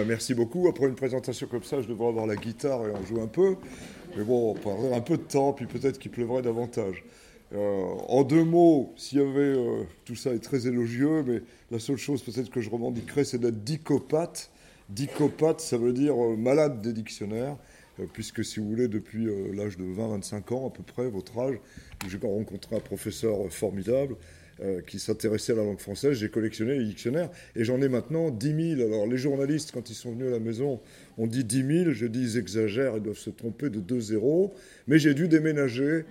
Ben, merci beaucoup. Après une présentation comme ça, je devrais avoir la guitare et en jouer un peu. Mais bon, on prendrait un peu de temps, puis peut-être qu'il pleuvrait davantage. Euh, en deux mots, s'il y avait. euh, tout ça est très élogieux, mais la seule chose peut-être que je revendiquerais, c'est d'être dicopathe. Dicopathe, ça veut dire euh, malade des dictionnaires, puisque si vous voulez, depuis l'âge de 20-25 ans à peu près, votre âge, j'ai rencontré un professeur formidable euh, qui s'intéressait à la langue française. J'ai collectionné les dictionnaires et j'en ai maintenant 10 000. Alors les journalistes, quand ils sont venus à la maison, ont dit 10 000. Je dis ils exagèrent, ils doivent se tromper de 2 zéros. Mais j'ai dû déménager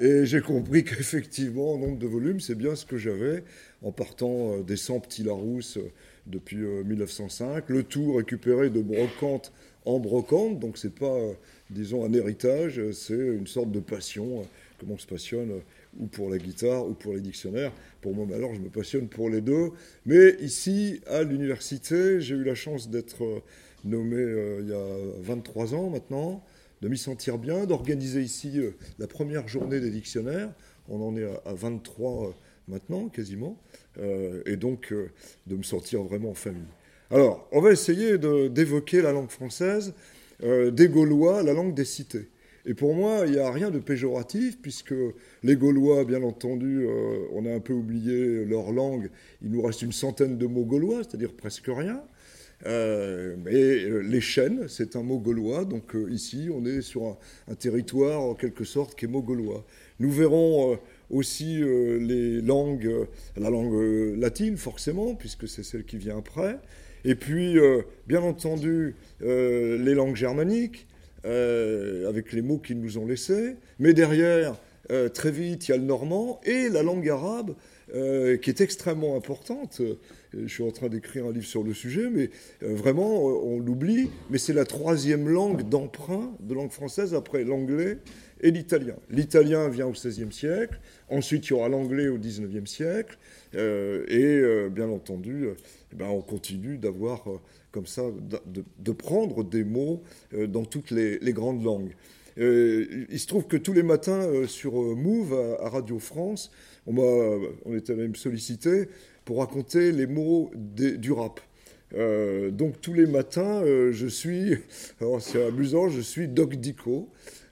et j'ai compris qu'effectivement, en nombre de volumes, c'est bien ce que j'avais en partant euh, des 100 petits Larousse euh, depuis euh, 1905. Le tout récupéré de brocante en brocante, donc c'est pas, disons, un héritage, c'est une sorte de passion, comme on se passionne ou pour la guitare ou pour les dictionnaires. Pour moi, alors, je me passionne pour les deux. Mais ici, à l'université, j'ai eu la chance d'être euh, nommé euh, il y a 23 ans maintenant, de m'y sentir bien, d'organiser ici euh, la première journée des dictionnaires. On en est à, à 23 euh, maintenant, quasiment. Et donc, de me sentir vraiment en famille. Alors, on va essayer d'évoquer la langue française des Gaulois, la langue des cités. Et pour moi, il n'y a rien de péjoratif, puisque les Gaulois, bien entendu, euh, on a un peu oublié leur langue. Il nous reste une centaine de mots gaulois, c'est-à-dire presque rien. Euh, mais euh, les chênes, c'est un mot gaulois, donc euh, ici, on est sur un, territoire, en quelque sorte, qui est mot gaulois. Nous verrons aussi les langues, la langue latine, forcément, puisque c'est celle qui vient après. Et puis, bien entendu, les langues germaniques, euh, avec les mots qu'ils nous ont laissés. Mais derrière, euh, très vite, il y a le normand et la langue arabe, euh, qui est extrêmement importante. Je suis en train d'écrire un livre sur le sujet, mais vraiment, on l'oublie. Mais c'est la troisième langue d'emprunt de langue française après l'anglais et l'italien. L'italien vient au XVIe siècle, ensuite il y aura l'anglais au XIXe siècle, euh, et euh, bien entendu, euh, eh ben, on continue d'avoir comme ça, de, prendre des mots dans toutes les, grandes langues. Il se trouve que tous les matins sur Move à, Radio France, on, on était même sollicité pour raconter les mots du rap. Donc tous les matins, je suis, alors c'est amusant, je suis Doc Dico.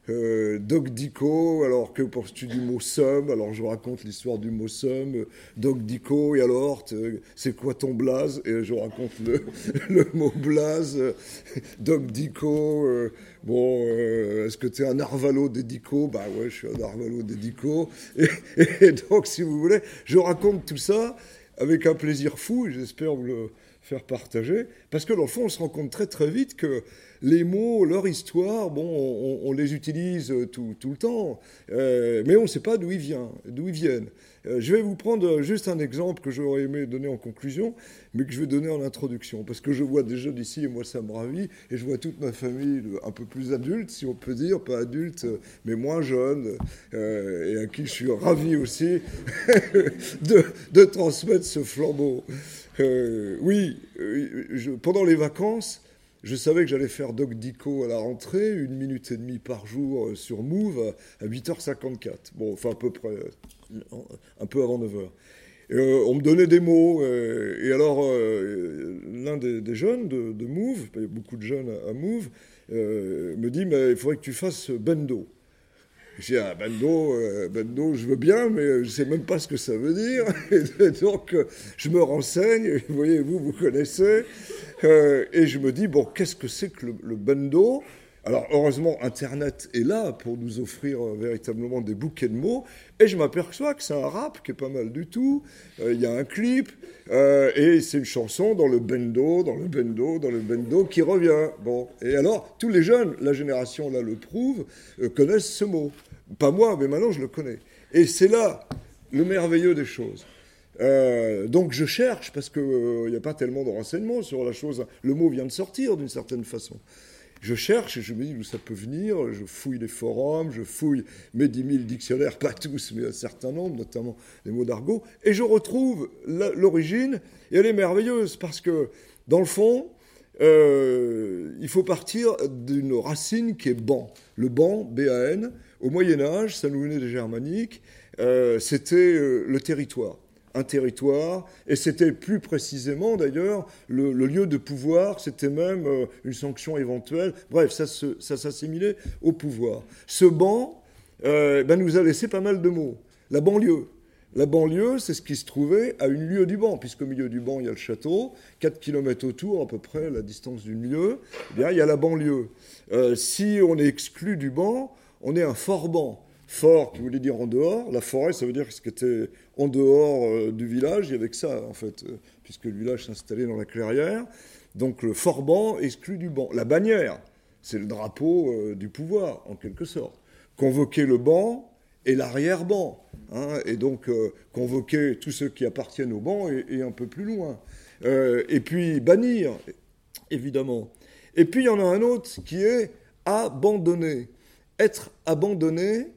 Euh, Doc Dico, alors que penses-tu du mot somme? Alors je raconte l'histoire du mot somme. Euh, Doc Dico, et alors, te- c'est quoi ton blaze? Et je raconte le, mot blaze. Euh, Doc Dico, euh, bon, euh, est-ce que tu es un Arvalo des Dico? Bah ouais, je suis un Arvalo des Dico. Et, donc, si vous voulez, je raconte tout ça avec un plaisir fou, j'espère le faire partager, parce que dans le fond, on se rend compte très très vite que les mots, leur histoire, bon, on, les utilise tout, tout le temps, euh, mais on ne sait pas d'où ils viennent. D'où ils viennent. Euh, je vais vous prendre juste un exemple que j'aurais aimé donner en conclusion, mais que je vais donner en introduction, parce que je vois des jeunes ici, et moi ça me ravit, et je vois toute ma famille un peu plus adulte, si on peut dire, pas adulte, mais moins jeune, euh, et à qui je suis ravi aussi de, de transmettre ce flambeau. Euh, oui, euh, pendant les vacances, je savais que j'allais faire Doc Dico à la rentrée, une minute et demie par jour euh, sur Move à, à 8h54. Bon, enfin à peu près, un peu avant 9h. Euh, on me donnait des mots, et alors l'un des, jeunes de, Move, il y a beaucoup de jeunes à, à Move, me dit mais il faudrait que tu fasses bendo. J'ai ah, bendo, euh, bendo, je veux bien, mais je ne sais même pas ce que ça veut dire. Et donc, euh, je me renseigne, vous voyez, vous, vous connaissez, euh, et je me dis, bon, qu'est-ce que c'est que le, bendo Alors, heureusement, Internet est là pour nous offrir véritablement des bouquets de mots, et je m'aperçois que c'est un rap qui est pas mal du tout. Il y a un clip, et c'est une chanson dans le bendo, dans le bendo, dans le bendo, qui revient. Bon, et alors, tous les jeunes, la génération là le prouve, connaissent ce mot. Pas moi, mais maintenant je le connais. Et c'est là le merveilleux des choses. Euh, donc je cherche, parce qu'il n'y a pas tellement de renseignements sur la chose. Le mot vient de sortir d'une certaine façon. Je cherche et je me dis d'où ça peut venir. Je fouille les forums, je fouille mes 10 000 dictionnaires, pas tous, mais un certain nombre, notamment les mots d'argot. Et je retrouve l'origine, et elle est merveilleuse, parce que dans le fond, euh, il faut partir d'une racine qui est ban. Le ban, B-A-N, au Moyen Âge, ça nous venait des germaniques, euh, c'était euh, le territoire. un territoire, et c'était plus précisément d'ailleurs le, lieu de pouvoir, c'était même une sanction éventuelle. Bref, ça, ça s'assimilait au pouvoir. Ce euh, ben, nous a laissé pas mal de mots. La banlieue. La banlieue, c'est ce qui se trouvait à une lieue du banc, puisqu'au milieu du banc, il y a le château, 4 km autour, à peu près, la distance d'une lieue, eh bien, il y a la banlieue. Euh, si on est exclu du banc, on est un fort banc. Fort, qui voulait dire en dehors. La forêt, ça veut dire ce qui était en dehors euh, du village. Il y avait que ça, en fait, euh, puisque le village s'installait dans la clairière. Donc le fort banc exclu du banc. La bannière, c'est le drapeau du pouvoir, en quelque sorte. Convoquer le banc et l'arrière-banc. Hein, et donc convoquer tous ceux qui appartiennent au banc et, un peu plus loin. et puis bannir, évidemment. Et puis il y en a un autre qui est abandonner. Être abandonné,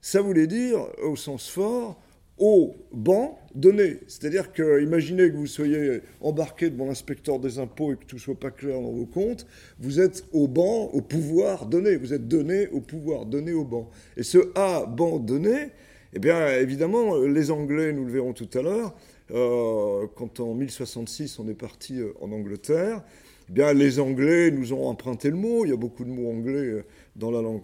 ça voulait dire, au sens fort, au banc donné. C'est-à-dire que, imaginez que vous soyez embarqué devant l'inspecteur des impôts et que tout soit pas clair dans vos comptes, vous êtes au banc, au pouvoir donné. Vous êtes donné au pouvoir, donné au banc. Et ce A, banc donné, eh bien, évidemment, les Anglais, nous le verrons tout à l'heure, euh, quand en 1066 on est parti euh, en Angleterre, eh bien, les Anglais nous ont emprunté le mot. Il y a beaucoup de mots anglais euh, dans la langue.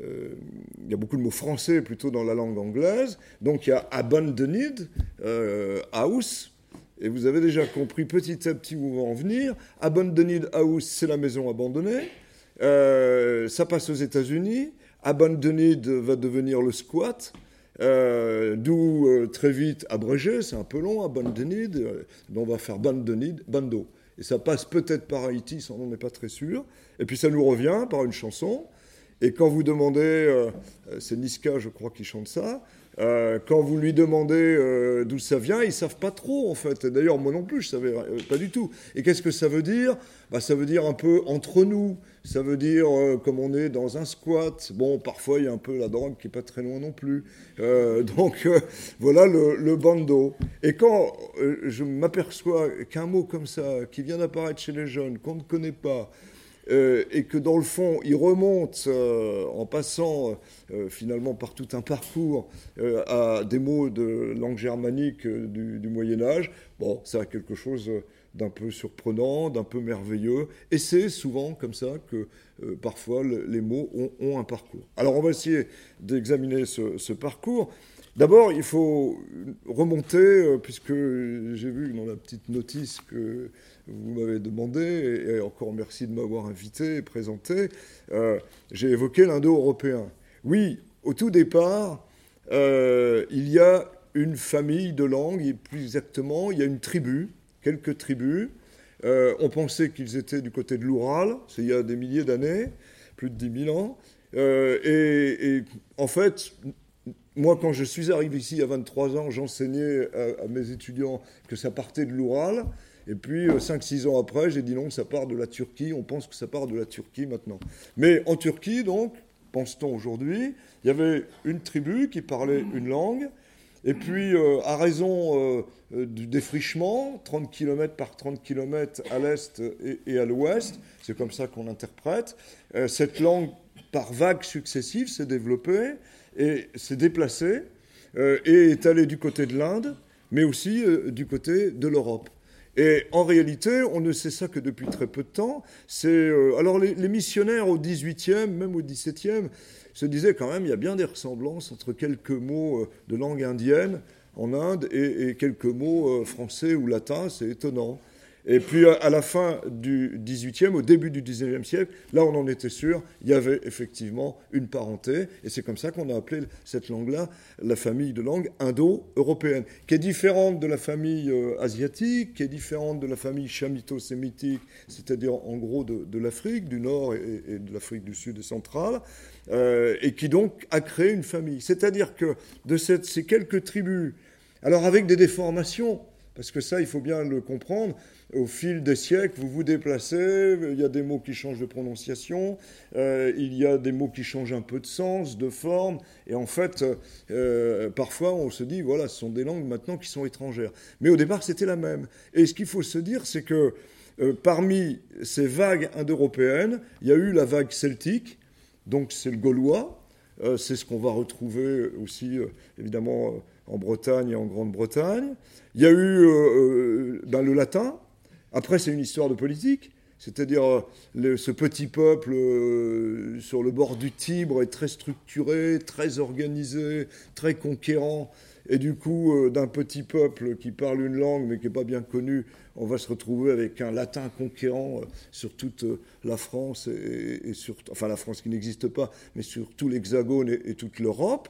Il y a beaucoup de mots français plutôt dans la langue anglaise. Donc il y a abandoned, euh, house, et vous avez déjà compris petit à petit où on va en venir. Abandoned house, c'est la maison abandonnée. Euh, ça passe aux États-Unis. Abandoned va devenir le squat. D'où très vite abrégé, c'est un peu long, abandoned. donc on va faire abandoned, bando. Et ça passe peut-être par Haïti, on n'en est pas très sûr. Et puis ça nous revient par une chanson. Et quand vous demandez, euh, c'est Niska, je crois, qui chante ça, euh, quand vous lui demandez euh, d'où ça vient, ils savent pas trop en fait. D'ailleurs, moi non plus, je savais pas du tout. Et qu'est-ce que ça veut dire? Bah, Ça veut dire un peu entre nous. Ça veut dire comme on est dans un squat. Bon, parfois il y a un peu la drogue qui est pas très loin non plus. donc voilà le, le, bando. Et quand je m'aperçois qu'un mot comme ça, qui vient d'apparaître chez les jeunes, qu'on ne connaît pas, euh, et que dans le fond, il remonte euh, en passant euh, finalement par tout un parcours à des mots de langue germanique du, Moyen Âge, bon, ça a quelque chose d'un peu surprenant, d'un peu merveilleux, et c'est souvent comme ça que parfois les mots ont, un parcours. Alors on va essayer d'examiner ce, parcours. D'abord, il faut remonter, puisque j'ai vu dans la petite notice que vous m'avez demandé, et encore merci de m'avoir invité et présenté, euh, j'ai évoqué l'indo-européen. Oui, au tout départ, euh, il y a une famille de langues, et plus exactement, il y a une tribu, quelques tribus. Euh, on pensait qu'ils étaient du côté de l'Oural, c'est il y a des milliers d'années, plus de 10 000 ans. Et, en fait, moi, quand je suis arrivé ici a 23 ans, j'enseignais à, mes étudiants que ça partait de l'Oural. Et puis, 5-6 euh, ans après, j'ai dit non, ça part de la Turquie. On pense que ça part de la Turquie maintenant. Mais en Turquie, donc, pense-t-on aujourd'hui, il y avait une tribu qui parlait une langue. Et puis, euh, à raison euh, du défrichement, 30 km par 30 km à l'est et, à l'ouest, c'est comme ça qu'on interprète, cette langue, par vagues successives, s'est développée et s'est déplacée et est allée du côté de l'Inde, mais aussi du côté de l'Europe. Et en réalité, on ne sait ça que depuis très peu de temps. C'est euh, alors les, missionnaires au 18e, même au 17e, se disaient quand même il y a bien des ressemblances entre quelques mots euh, de langue indienne en Inde et, quelques mots euh, français ou latins. C'est étonnant. Et puis à la fin du XVIIIe, au début du XIXe siècle, là on en était sûr, il y avait effectivement une parenté, et c'est comme ça qu'on a appelé cette langue-là la famille de langues indo-européenne, qui est différente de la famille euh, asiatique, qui est différente de la famille chamito-sémitique, c'est-à-dire en gros de, l'Afrique du Nord et, de l'Afrique du Sud et centrale, euh, et qui donc a créé une famille. C'est-à-dire que de ces quelques tribus, alors avec des déformations, parce que ça, il faut bien le comprendre, au fil des siècles, vous vous déplacez, il y a des mots qui changent de prononciation, euh, il y a des mots qui changent un peu de sens, de forme, et en fait, euh, parfois on se dit, voilà, ce sont des langues maintenant qui sont étrangères. Mais au départ, c'était la même. Et ce qu'il faut se dire, c'est que euh, parmi ces vagues indo-européennes, il y a eu la vague celtique, donc c'est le gaulois, c'est ce qu'on va retrouver aussi, évidemment, en Bretagne et en Grande-Bretagne. Il y a eu ben, le latin. Après, c'est une histoire de politique. C'est-à-dire, ce petit peuple sur le bord du Tibre est très structuré, très organisé, très conquérant. Et du coup, euh, d'un petit peuple qui parle une langue mais qui n'est pas bien connu, on va se retrouver avec un latin conquérant euh, sur toute euh, la France, et, sur, enfin la France qui n'existe pas, mais sur tout l'Hexagone et, toute l'Europe.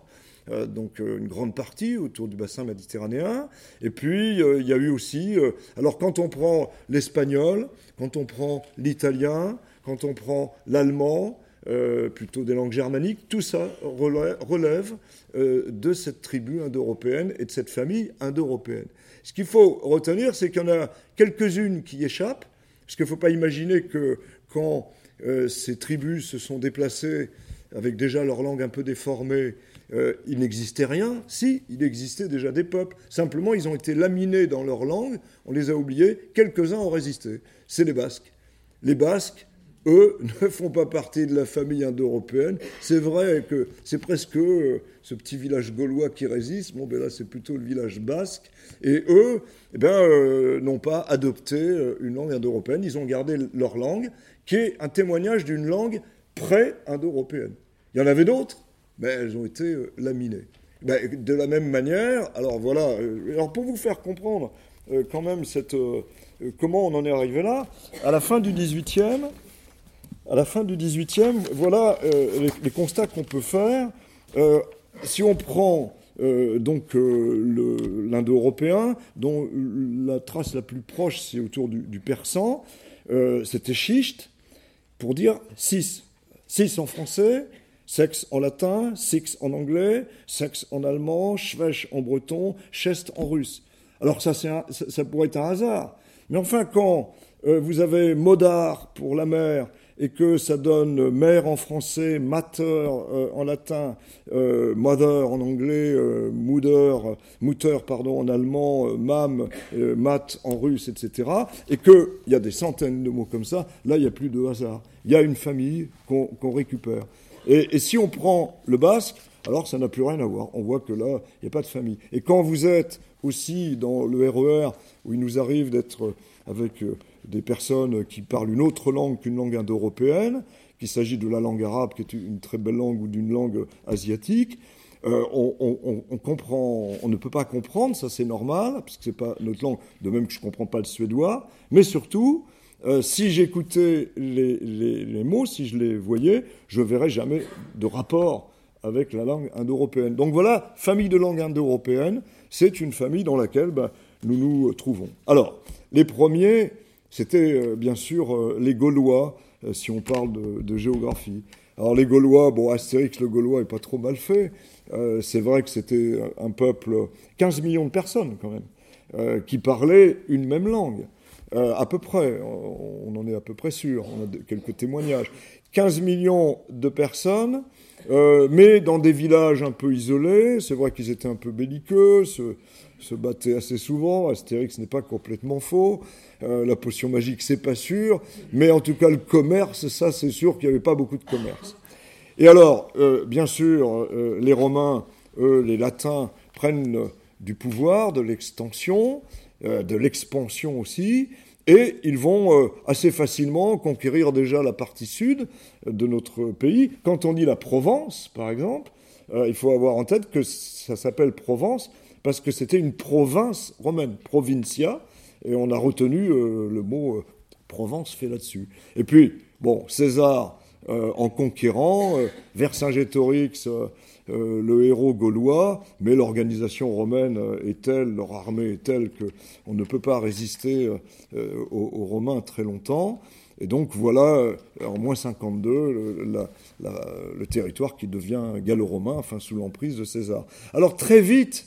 Donc une grande partie autour du bassin méditerranéen. Et puis il y a eu aussi, alors quand on prend l'espagnol, quand on prend l'italien, quand on prend l'allemand, euh, plutôt des langues germaniques, tout ça relève, euh, de cette tribu indo-européenne et de cette famille indo-européenne. Ce qu'il faut retenir, c'est qu'il y en a quelques-unes qui échappent, parce qu'il ne faut pas imaginer que quand euh, ces tribus se sont déplacées avec déjà leur langue un peu déformée, il n'existait rien. Si, il existait déjà des peuples. Simplement, ils ont été laminés dans leur langue, on les a oubliés, quelques-uns ont résisté. C'est les Basques. Les Basques, eux ne font pas partie de la famille indo-européenne. C'est vrai que c'est presque euh, ce petit village gaulois qui résiste. Bon, ben là, c'est plutôt le village basque. Et eux, eh ben, euh, n'ont pas adopté euh, une langue indo-européenne. Ils ont gardé leur langue, qui est un témoignage d'une langue pré-indo-européenne. Il y en avait d'autres, mais elles ont été laminées. Ben, de la même manière, alors voilà, alors pour vous faire comprendre quand même cette, comment on en est arrivé là, à la fin du 18e, à la fin du XVIIIe, voilà euh, les, constats qu'on peut faire. Euh, si on prend euh, donc l'indo-européen, dont la trace la plus proche, c'est autour du, persan, c'était schicht, pour dire six. Six en français, sexe en latin, six en anglais, sexe en allemand, schwech en breton, chest en russe. Alors ça, ça, pourrait être un hasard. Mais enfin, quand vous avez modar pour la mer, et que ça donne mère en français, mater euh, en latin, euh, mother en anglais, euh, mutter, pardon, en allemand, euh, mam, mat en russe, etc. Et qu'il y a des centaines de mots comme ça, là, il n'y a plus de hasard. Il y a une famille qu'on récupère. Et, si on prend le basque, alors ça n'a plus rien à voir. On voit que là, il n'y a pas de famille. Et quand vous êtes aussi dans le RER, e où il nous arrive d'être avec des personnes qui parlent une autre langue qu'une langue indo-européenne, qu'il s'agit de la langue arabe, qui est une très belle langue, ou d'une langue asiatique, euh, on, comprend, on ne peut pas comprendre, ça c'est normal, puisque c'est pas notre langue, de même que je ne comprends pas le suédois, mais surtout, euh, si j'écoutais les, mots, si je les voyais, je verrais jamais de rapport avec la langue indo-européenne. Donc voilà, famille de langue indo-européenne, c'est une famille dans laquelle ben, nous nous trouvons. Alors, les premiers, c'était euh, bien sûr euh, les Gaulois, si on parle de, géographie. Alors les Gaulois, bon, Astérix le Gaulois est pas trop mal fait. c'est vrai que c'était un peuple, 15 millions de personnes quand même, qui parlaient une même langue. À peu près, on, en est à peu près sûr, on a quelques témoignages. 15 millions de personnes, mais dans des villages un peu isolés. C'est vrai qu'ils étaient un peu belliqueux, se, battaient assez souvent. Astérix n'est pas complètement faux. Euh, la potion magique, c'est pas sûr. Mais en tout cas, le commerce, ça, c'est sûr qu'il n'y avait pas beaucoup de commerce. Et alors, euh, bien sûr, euh, les Romains, eux, les Latins, prennent du pouvoir, de l'extension, de l'expansion aussi, et ils vont assez facilement conquérir déjà la partie sud de notre pays. Quand on dit la Provence, par exemple, il faut avoir en tête que ça s'appelle Provence parce que c'était une province romaine, provincia, et on a retenu euh, le mot euh, Provence fait là-dessus. Et puis, bon, César, euh, en conquérant, Vercingétorix, le héros gaulois, mais l'organisation romaine est telle, leur armée est telle qu'on ne peut pas résister aux, Romains très longtemps. Et donc voilà, en moins 52, le, le territoire qui devient gallo-romain, enfin sous l'emprise de César. Alors très vite,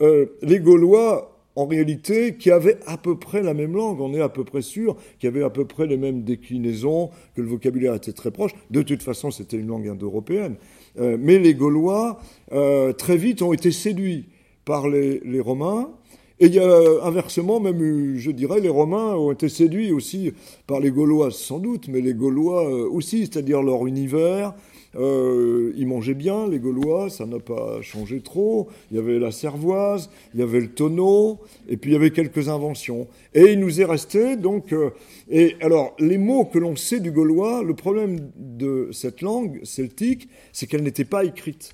les Gaulois en réalité, qui avaient à peu près la même langue. On est à peu près sûr qu'il y avait à peu près les mêmes déclinaisons, que le vocabulaire était très proche. De toute façon, c'était une langue indo-européenne. Euh, mais les Gaulois, euh, très vite, ont été séduits par les, Romains. Et il y a inversement, même, je dirais, les Romains ont été séduits aussi par les Gaulois, sans doute, mais les Gaulois euh, aussi, c'est-à-dire leur univers, Euh, ils mangeaient bien, les Gaulois, ça n'a pas changé trop. Il y avait la cervoise, il y avait le tonneau, et puis il y avait quelques inventions. Et il nous est resté donc. Euh, et alors, les mots que l'on sait du gaulois, le problème de cette langue celtique, c'est qu'elle n'était pas écrite.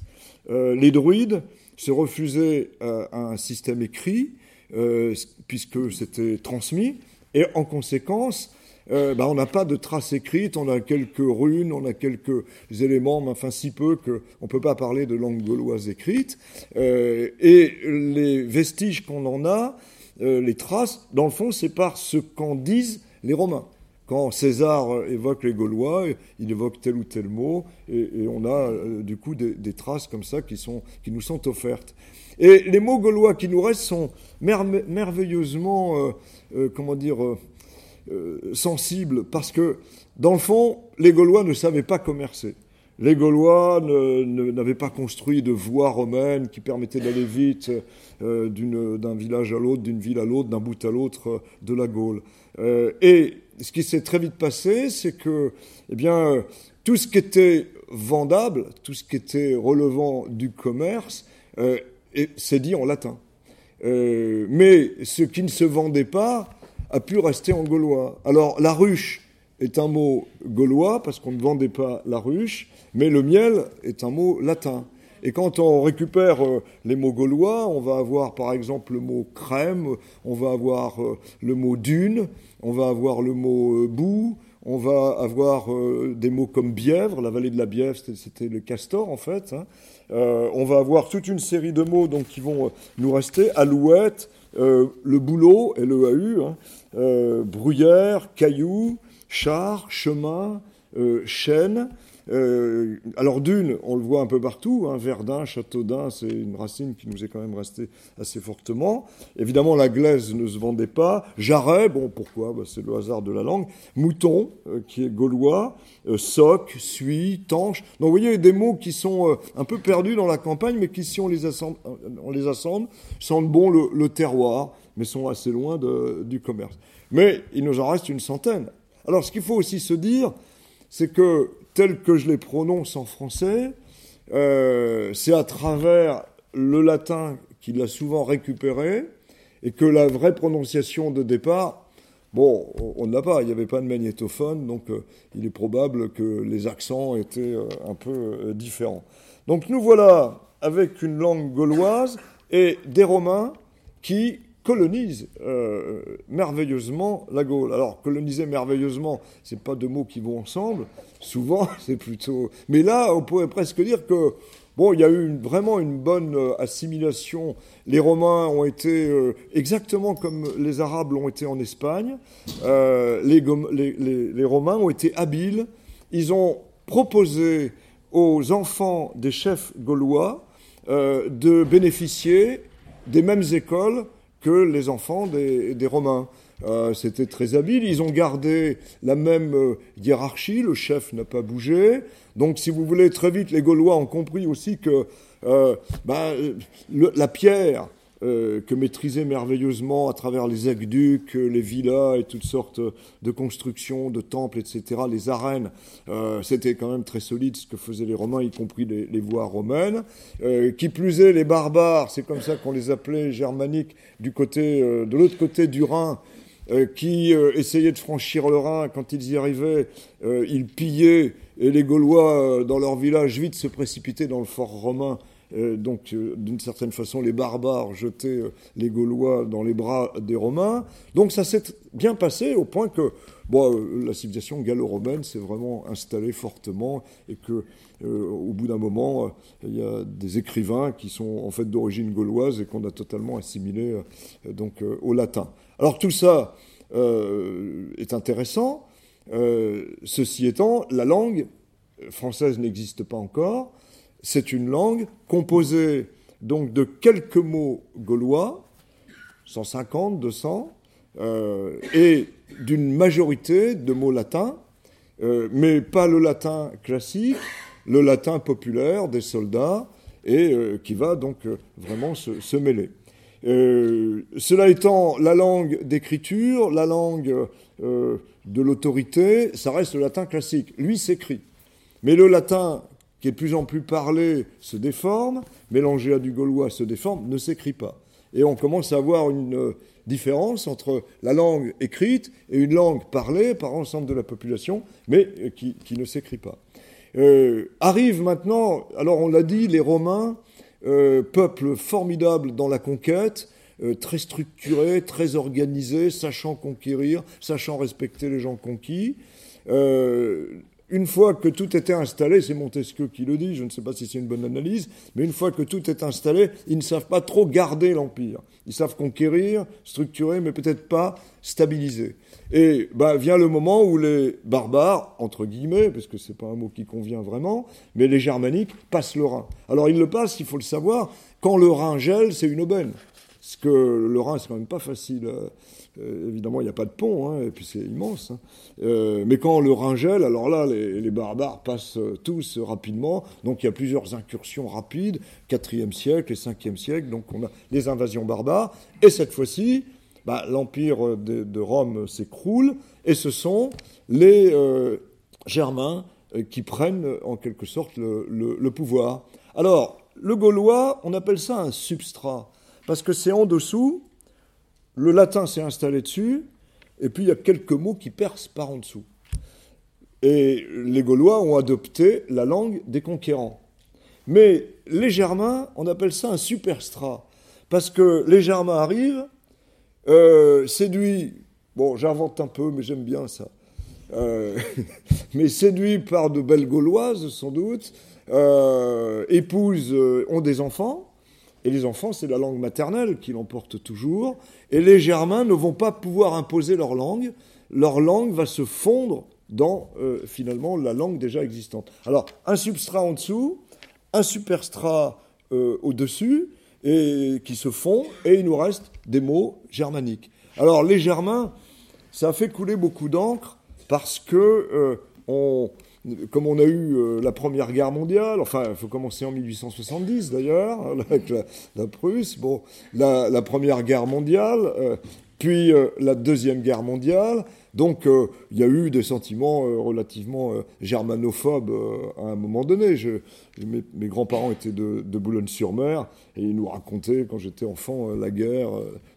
Euh, les druides se refusaient à un système écrit, puisque c'était transmis, et en conséquence, euh, bah, on n'a pas de traces écrites, on a quelques runes, on a quelques éléments, mais enfin si peu qu'on ne peut pas parler de langue gauloise écrite. Euh, et les vestiges qu'on en a, euh, les traces, dans le fond, c'est par ce qu'en disent les Romains. Quand César évoque les Gaulois, il évoque tel ou tel mot, et, on a du coup des, traces comme ça qui, nous sont offertes. Et les mots gaulois qui nous restent sont merveilleusement, comment dire, euh, sensible parce que, dans le fond, les Gaulois ne savaient pas commercer. Les Gaulois n'avaient pas construit de voies romaines qui permettaient d'aller vite euh, d'un village à l'autre, d'une ville à l'autre, d'un bout à l'autre euh, de la Gaule. et ce qui s'est très vite passé, c'est que, eh bien, tout ce qui était vendable, tout ce qui était relevant du commerce, s'est dit en latin. mais ce qui ne se vendait pas, a pu rester en gaulois. Alors la ruche est un mot gaulois parce qu'on ne vendait pas la ruche, mais le miel est un mot latin. Et quand on récupère euh, les mots gaulois, on va avoir par exemple le mot crème, on va avoir euh, le mot dune, on va avoir le mot euh, boue, on va avoir des mots comme bièvre, la vallée de la Bièvre, c'était le castor en fait. Hein. on va avoir toute une série de mots donc, qui vont nous rester, alouette, le boulot, et le AU, hein, euh, bruyère, cailloux, char, chemin, euh, chêne. Euh, alors dune, on le voit un peu partout, hein, Verdun, Châteaudun, c'est une racine qui nous est quand même restée assez fortement. Évidemment, la glaise ne se vendait pas. Jarret, bon, pourquoi? Bah, C'est le hasard de la langue. Mouton, qui est gaulois. soc, suie, tanche. Donc vous voyez, des mots qui sont un peu perdus dans la campagne, mais qui, si on les assemble, on les assemble sentent bon le terroir mais sont assez loin du commerce. Mais il nous en reste une centaine. Alors ce qu'il faut aussi se dire, c'est que tel que je les prononce en français, euh, c'est à travers le latin qu'il a souvent récupéré, et que la vraie prononciation de départ, bon, on n'a pas, il n'y avait pas de magnétophone, donc euh, il est probable que les accents étaient euh, un peu différents. Donc nous voilà avec une langue gauloise et des Romains qui colonise euh, merveilleusement la Gaule. Alors, coloniser merveilleusement, c'est pas deux mots qui vont ensemble. Souvent, c'est plutôt. Mais là, on pourrait presque dire que bon, il y a eu vraiment une bonne euh, assimilation. Les Romains ont été euh, exactement comme les Arabes l'ont été en Espagne. Les, les, Romains ont été habiles. Ils ont proposé aux enfants des chefs gaulois de bénéficier des mêmes écoles que les enfants des, Romains. Euh, c'était très habile. Ils ont gardé la même euh, hiérarchie. Le chef n'a pas bougé. Donc, si vous voulez, très vite, les Gaulois ont compris aussi que euh, ben, la pierre euh, que maîtrisaient merveilleusement à travers les aqueducs, euh, les villas et toutes sortes de constructions, de temples, etc., les arènes. Euh, c'était quand même très solide ce que faisaient les Romains, y compris les, voies romaines. qui plus est, les barbares, c'est comme ça qu'on les appelait germaniques, du côté, de l'autre côté du Rhin, qui essayaient de franchir le Rhin. Quand ils y arrivaient, ils pillaient et les Gaulois, dans leur village, vite se précipitaient dans le fort romain donc, euh, d'une certaine façon, les barbares jetaient euh, les Gaulois dans les bras des Romains. Donc, ça s'est bien passé au point que bon, la civilisation gallo-romaine s'est vraiment installée fortement et que, au bout d'un moment, il y a des écrivains qui sont en fait d'origine gauloise et qu'on a totalement assimilés donc au latin. Alors, tout ça est intéressant. ceci étant, la langue française n'existe pas encore. C'est une langue composée donc de quelques mots gaulois, 150, 200, euh, et d'une majorité de mots latins, euh, mais pas le latin classique, le latin populaire des soldats, et euh, qui va donc vraiment se, mêler. cela étant la langue d'écriture, la langue de l'autorité, ça reste le latin classique. Lui s'écrit. Mais le latin qui est de plus en plus parlé, se déforme, mélangé à du gaulois se déforme, ne s'écrit pas. Et on commence à avoir une euh, différence entre la langue écrite et une langue parlée par l'ensemble de la population, mais euh, qui, ne s'écrit pas. Euh, arrive maintenant, alors on l'a dit, les Romains, peuple formidable dans la conquête, très structuré, très organisé, sachant conquérir, sachant respecter les gens conquis une fois que tout était installé, c'est Montesquieu qui le dit, je ne sais pas si c'est une bonne analyse, mais une fois que tout est installé, ils ne savent pas trop garder l'empire. Ils savent conquérir, structurer, mais peut-être pas stabiliser. Et bah, vient le moment où les barbares, entre guillemets, parce que c'est pas un mot qui convient vraiment, mais les germaniques passent le Rhin. Alors ils le passent, il faut le savoir, quand le Rhin gèle, c'est une aubaine. Parce que le Rhin, c'est quand même pas facile. Euh, euh, évidemment, il n'y a pas de pont, hein, et puis c'est immense. Hein. Euh, mais quand le Rhin gèle, alors là, les, barbares passent tous rapidement. Donc il y a plusieurs incursions rapides, 4e siècle et 5e siècle. Donc on a les invasions barbares. Et cette fois-ci, bah, l'empire de, Rome s'écroule, et ce sont les Germains qui prennent en quelque sorte le pouvoir. Alors, le gaulois, on appelle ça un substrat parce que c'est en dessous, le latin s'est installé dessus, et puis il y a quelques mots qui percent par en dessous. Et les Gaulois ont adopté la langue des conquérants. Mais les Germains, on appelle ça un superstrat, parce que les Germains arrivent, euh, séduits, bon j'invente un peu, mais j'aime bien ça, euh, mais séduits par de belles Gauloises sans doute, euh, épousent, ont des enfants, et les enfants, c'est la langue maternelle qui l'emporte toujours. Et les Germains ne vont pas pouvoir imposer leur langue. Leur langue va se fondre dans, euh, finalement, la langue déjà existante. Alors, un substrat en dessous, un superstrat euh, au-dessus, et qui se fond, et il nous reste des mots germaniques. Alors, les Germains, ça a fait couler beaucoup d'encre parce que euh, on, comme on a eu euh, la Première Guerre mondiale, enfin, il faut commencer en 1870 d'ailleurs, avec la, Prusse, bon, la, Première Guerre mondiale, euh, puis euh, la Deuxième Guerre mondiale, donc il y a eu des sentiments relativement germanophobes à un moment donné. Mes, grands-parents étaient de, de Boulogne-sur-Mer, et ils nous racontaient, quand j'étais enfant, la guerre,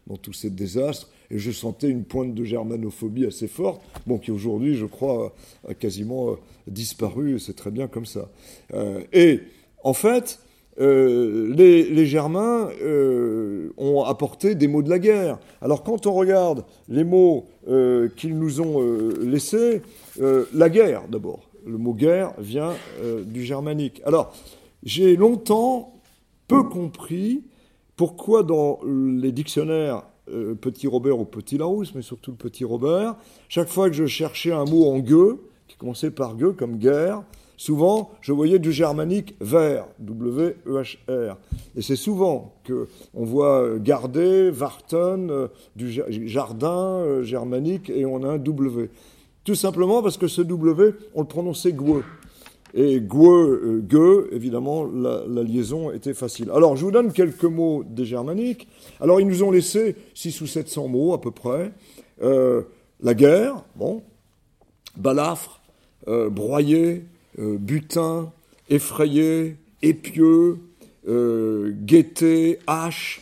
dans tous ces désastres et je sentais une pointe de germanophobie assez forte, bon, qui aujourd'hui, je crois, a quasiment euh, disparu, c'est très bien comme ça. Euh, et en fait, euh, les, Germains ont apporté des mots de la guerre. Alors quand on regarde les mots qu'ils nous ont laissés, la guerre d'abord, le mot guerre vient du germanique. Alors j'ai longtemps peu compris pourquoi dans les dictionnaires euh, petit Robert ou Petit Larousse, mais surtout le Petit Robert, chaque fois que je cherchais un mot en gueux, qui commençait par gueux, comme guerre, souvent je voyais du germanique vers, W-E-H-R. Et c'est souvent qu'on voit garder, Warten, euh, du jardin euh, germanique, et on a un W. Tout simplement parce que ce W, on le prononçait gueux. Et euh, évidemment, la, liaison était facile. Alors, je vous donne quelques mots des germaniques. Alors, ils nous ont laissé 6 ou 700 mots à peu près. Euh, la guerre, bon, balafre, euh, broyer, butin, effrayé, épieux, guetter, hache,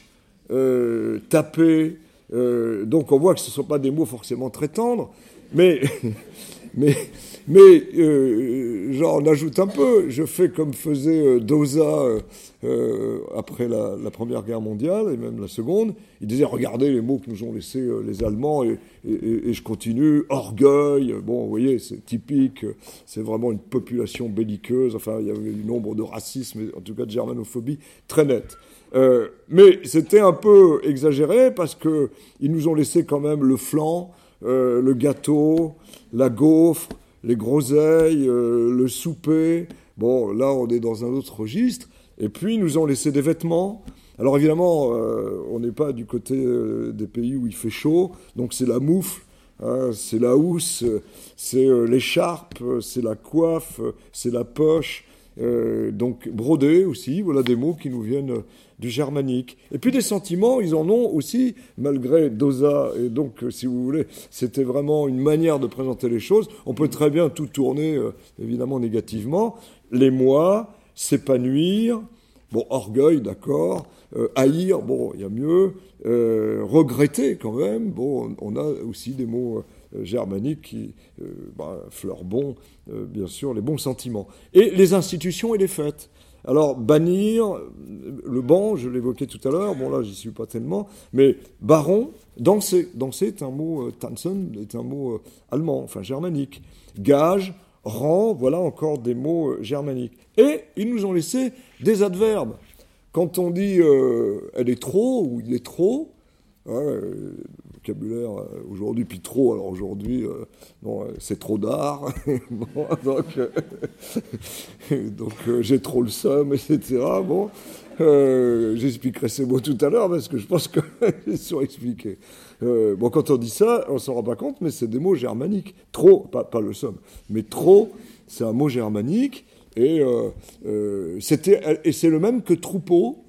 taper. donc, on voit que ce ne sont pas des mots forcément très tendres, mais, mais mais euh, j'en ajoute un peu. Je fais comme faisait euh, Dosa euh, après la, Première Guerre mondiale et même la Seconde. Il disait regardez les mots que nous ont laissés les Allemands et, je continue. Orgueil, bon, vous voyez, c'est typique. C'est vraiment une population belliqueuse. Enfin, il y avait du nombre de racisme, en tout cas de germanophobie, très net. mais c'était un peu exagéré parce que ils nous ont laissé quand même le flan, le gâteau, la gaufre les groseilles, euh, le souper. Bon, là, on est dans un autre registre. Et puis, ils nous ont laissé des vêtements. Alors, évidemment, euh, on n'est pas du côté euh, des pays où il fait chaud. Donc, c'est la moufle, hein, c'est la housse, c'est l'écharpe, c'est la coiffe, c'est la poche. donc, brodé aussi. Voilà des mots qui nous viennent du germanique. Et puis des sentiments, ils en ont aussi, malgré Dosa. Et donc, euh, si vous voulez, c'était vraiment une manière de présenter les choses. On peut très bien tout tourner, euh, évidemment, négativement. l'émoi, s'épanouir, bon, orgueil, d'accord, haïr, bon, il y a mieux, regretter quand même, bon, on a aussi des mots germaniques qui, bah, fleurent bon, bien sûr, les bons sentiments. Et les institutions et les fêtes. Alors, bannir, le ban, je l'évoquais tout à l'heure, bon là, j'y suis pas tellement, mais baron, danser, danser est un mot, euh, tanzen est un mot euh, allemand, enfin germanique. Gage, rang, voilà encore des mots euh, germaniques. Et ils nous ont laissé des adverbes. Quand on dit elle est trop ou il est trop, euh, aujourd'hui, puis trop, alors aujourd'hui, euh, bon, euh, c'est trop d'art, donc, donc j'ai trop le somme, etc. Bon, j'expliquerai ces mots tout à l'heure parce que je pense qu'ils sont expliqués. bon, quand on dit ça, on s'en rend pas compte, mais c'est des mots germaniques. Trop, pas, pas le somme, mais trop, c'est un mot germanique, et, c'était, et c'est le même que troupeau,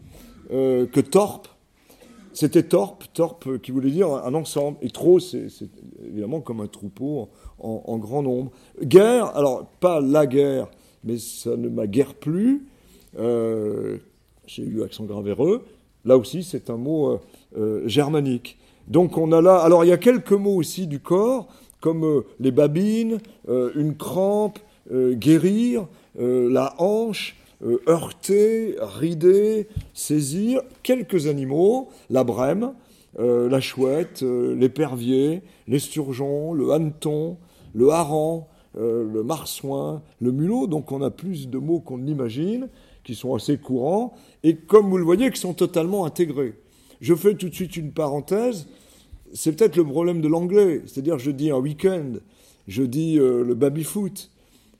que torpe, c'était torpe, torpe qui voulait dire un ensemble. Et trop, c'est évidemment comme un troupeau en, grand nombre. Guerre, alors pas la guerre, mais ça ne m'a guère plus. Euh, j'ai eu accent gravéreux. Là aussi, c'est un mot euh, euh, germanique. Donc on a là. Alors il y a quelques mots aussi du corps, comme les babines, une crampe, guérir, la hanche. Euh, heurter, rider, saisir quelques animaux, la brème, euh, la chouette, euh, l'épervier, l'esturgeon, le hanneton, le hareng, le marsouin, le mulot. Donc on a plus de mots qu'on n'imagine, qui sont assez courants, et comme vous le voyez, qui sont totalement intégrés. Je fais tout de suite une parenthèse. C'est peut-être le problème de l'anglais. C'est-à-dire, je dis un week-end, je dis le baby-foot,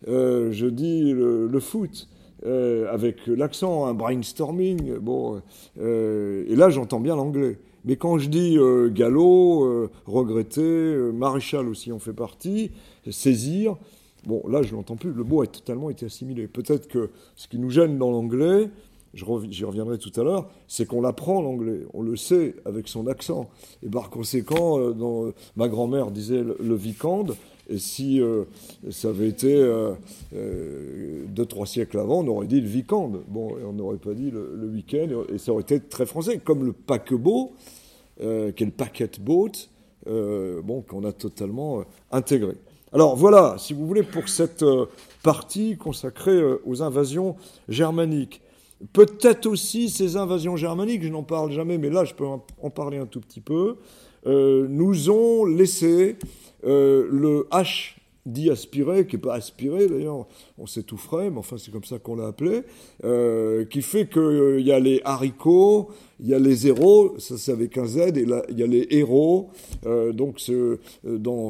je dis le foot. Euh, avec l'accent, un brainstorming. Bon, euh, et là, j'entends bien l'anglais. Mais quand je dis euh, galop, regretter, maréchal aussi en fait partie, saisir, bon, là, je l'entends plus. Le mot a totalement été assimilé. Peut-être que ce qui nous gêne dans l'anglais, j'y reviendrai tout à l'heure, c'est qu'on l'apprend l'anglais, on le sait avec son accent. Et par conséquent, ma grand-mère disait le, le vicande, et si euh, ça avait été euh, euh, deux, trois siècles avant, on aurait dit le vicande. Bon, on n'aurait pas dit le, week-end, et ça aurait été très français, comme le paquebot, qui est le packet boat, bon, qu'on a totalement intégré. Alors voilà, si vous voulez, pour cette partie consacrée aux invasions germaniques. Peut-être aussi ces invasions germaniques, je n'en parle jamais, mais là je peux en parler un tout petit peu, nous ont laissé euh, le H dit aspiré, qui n'est pas aspiré d'ailleurs, on sait tout frais, mais enfin c'est comme ça qu'on l'a appelé, euh, qui fait qu'il euh, y a les haricots, il y a les héros, ça c'est avec un Z, et là il y a les héros. donc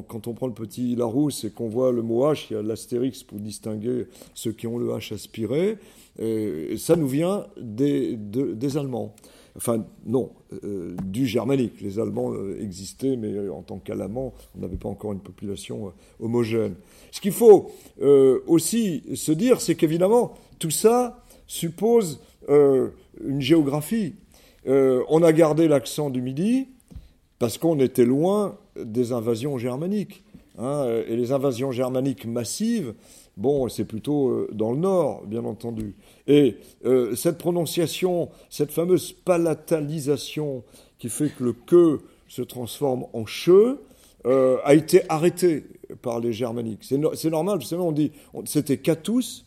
quand on prend le petit Larousse et qu'on voit le mot H, il y a l'astérix pour distinguer ceux qui ont le H aspiré. Ça nous vient des Allemands. Enfin, non, euh, du germanique. Les Allemands euh, existaient, mais euh, en tant qu'Allemands, on n'avait pas encore une population homogène. Ce qu'il faut aussi se dire, c'est qu'évidemment, tout ça suppose une géographie. on a gardé l'accent du Midi parce qu'on était loin des invasions germaniques. Hein, et les invasions germaniques massives, bon, c'est plutôt dans le nord, bien entendu. Et euh, cette prononciation, cette fameuse palatalisation qui fait que le que se transforme en che, euh, a été arrêtée par les germaniques. C'est normal, vous savez, on dit, c'était catus,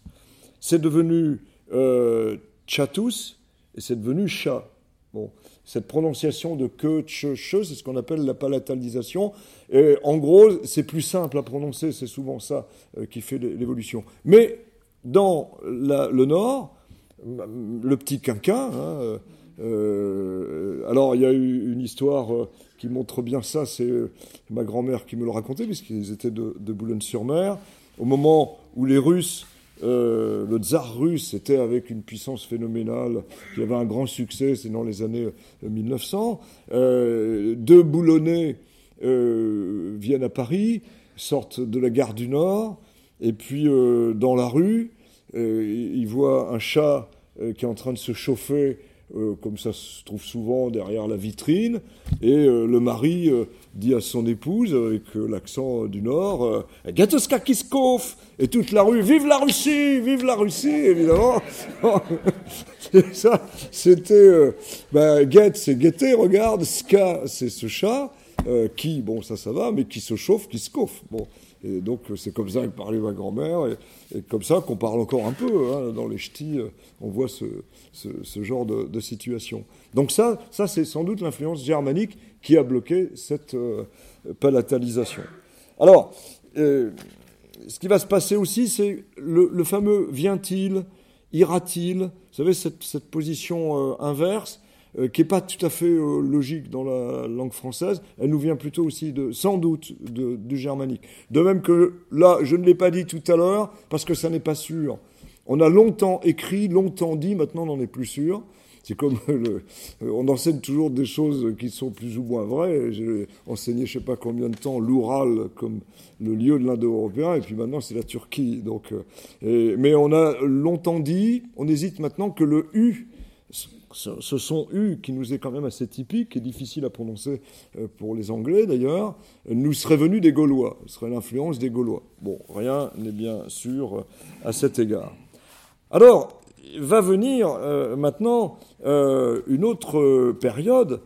c'est devenu euh, chatus, et c'est devenu chat. Bon, cette prononciation de que, che, che, c'est ce qu'on appelle la palatalisation. Et en gros, c'est plus simple à prononcer, c'est souvent ça qui fait l'évolution. Mais dans le nord, le petit quinquin. Hein, euh, euh, alors, il y a eu une histoire euh, qui montre bien ça, c'est ma grand-mère qui me le racontait, puisqu'ils étaient de, Boulogne-sur-Mer. Au moment où les Russes, le tsar russe était avec une puissance phénoménale, qui avait un grand succès, c'est dans les années 1900, deux Boulonnais viennent à Paris, sortent de la gare du Nord, et puis dans la rue, ils voient un chat euh, qui est en train de se chauffer comme ça se trouve souvent derrière la vitrine, et le mari dit à son épouse, avec l'accent du Nord, Gatoska Kiskov Et toute la rue, vive la Russie, vive la Russie, évidemment. ça, c'était. Ben, c'est gaieté, regarde, Ska, c'est ce chat. qui, bon, ça, ça va, mais qui se chauffe, qui se chauffe. Bon, et donc, c'est comme ça que parlait ma grand-mère, et, comme ça qu'on parle encore un peu. Hein, dans les ch'tis, euh, on voit ce, ce, genre de, situation. Donc ça, ça c'est sans doute l'influence germanique qui a bloqué cette euh, palatalisation. Alors, euh, ce qui va se passer aussi, c'est le, fameux vient-il, ira-t-il, vous savez, cette, cette position inverse, euh, qui n'est pas tout à fait euh, logique dans la langue française. Elle nous vient plutôt aussi, sans doute, du germanique. De même que là, je ne l'ai pas dit tout à l'heure, parce que ça n'est pas sûr. On a longtemps écrit, longtemps dit, maintenant on n'en est plus sûr. C'est comme euh, on enseigne toujours des choses qui sont plus ou moins vraies. J'ai enseigné je sais pas combien de temps l'Oural comme le lieu de l'Indo-européen, et puis maintenant c'est la Turquie. Donc, mais on a longtemps dit, on hésite maintenant que le U ce, son U qui nous est quand même assez typique et difficile à prononcer euh, pour les Anglais d'ailleurs, nous serait venu des Gaulois, ce serait l'influence des Gaulois. Bon, rien n'est bien sûr euh, à cet égard. Alors, va venir euh, maintenant une autre période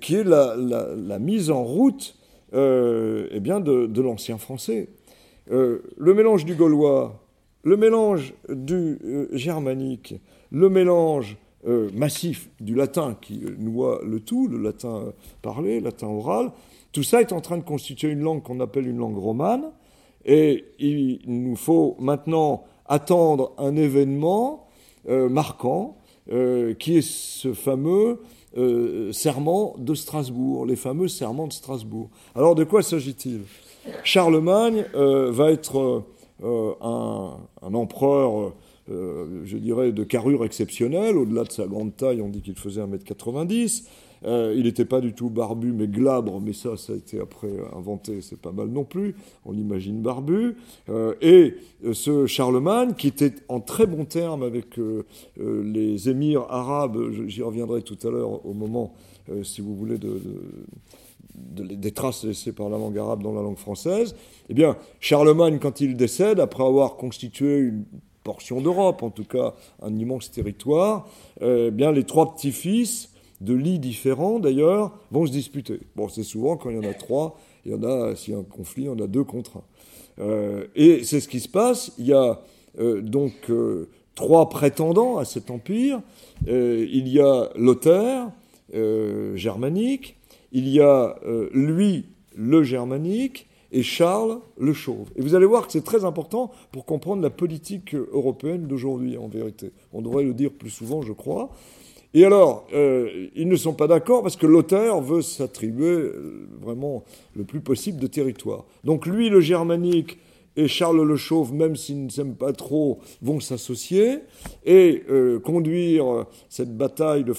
qui est la, mise en route eh bien de, de l'ancien français. le mélange du gaulois, le mélange du germanique, le mélange euh, massif du latin qui noie le tout, le latin parlé, le latin oral, tout ça est en train de constituer une langue qu'on appelle une langue romane. Et il nous faut maintenant attendre un événement euh, marquant euh, qui est ce fameux serment de Strasbourg, les fameux serments de Strasbourg. Alors de quoi s'agit-il? Charlemagne va être un, un, empereur euh, je dirais, de carrure exceptionnelle. Au-delà de sa grande taille, on dit qu'il faisait 1m90. Euh, il n'était pas du tout barbu, mais glabre, mais ça, ça a été après inventé, c'est pas mal non plus. On imagine barbu. Euh, et ce Charlemagne, qui était en très bon terme avec les émirs arabes, j'y reviendrai tout à l'heure au moment, si vous voulez, de, des traces laissées par la langue arabe dans la langue française, eh bien, Charlemagne, quand il décède, après avoir constitué une portion d'Europe, en tout cas un immense territoire, eh bien les trois petits-fils de lits différents d'ailleurs vont se disputer. Bon, c'est souvent quand il y en a trois, il y en a, s'il y a un conflit, il y en a deux contre un. Euh, et c'est ce qui se passe. Il y a euh, donc euh, trois prétendants à cet empire. il y a Lothaire, germanique. Il y a lui, le germanique et Charles le Chauve. Et vous allez voir que c'est très important pour comprendre la politique européenne d'aujourd'hui, en vérité. On devrait le dire plus souvent, je crois. Et alors, euh, ils ne sont pas d'accord parce que Lothaire veut s'attribuer euh, vraiment le plus possible de territoire. Donc lui, le germanique, et Charles le Chauve, même s'ils ne s'aiment pas trop, vont s'associer et euh, conduire cette bataille de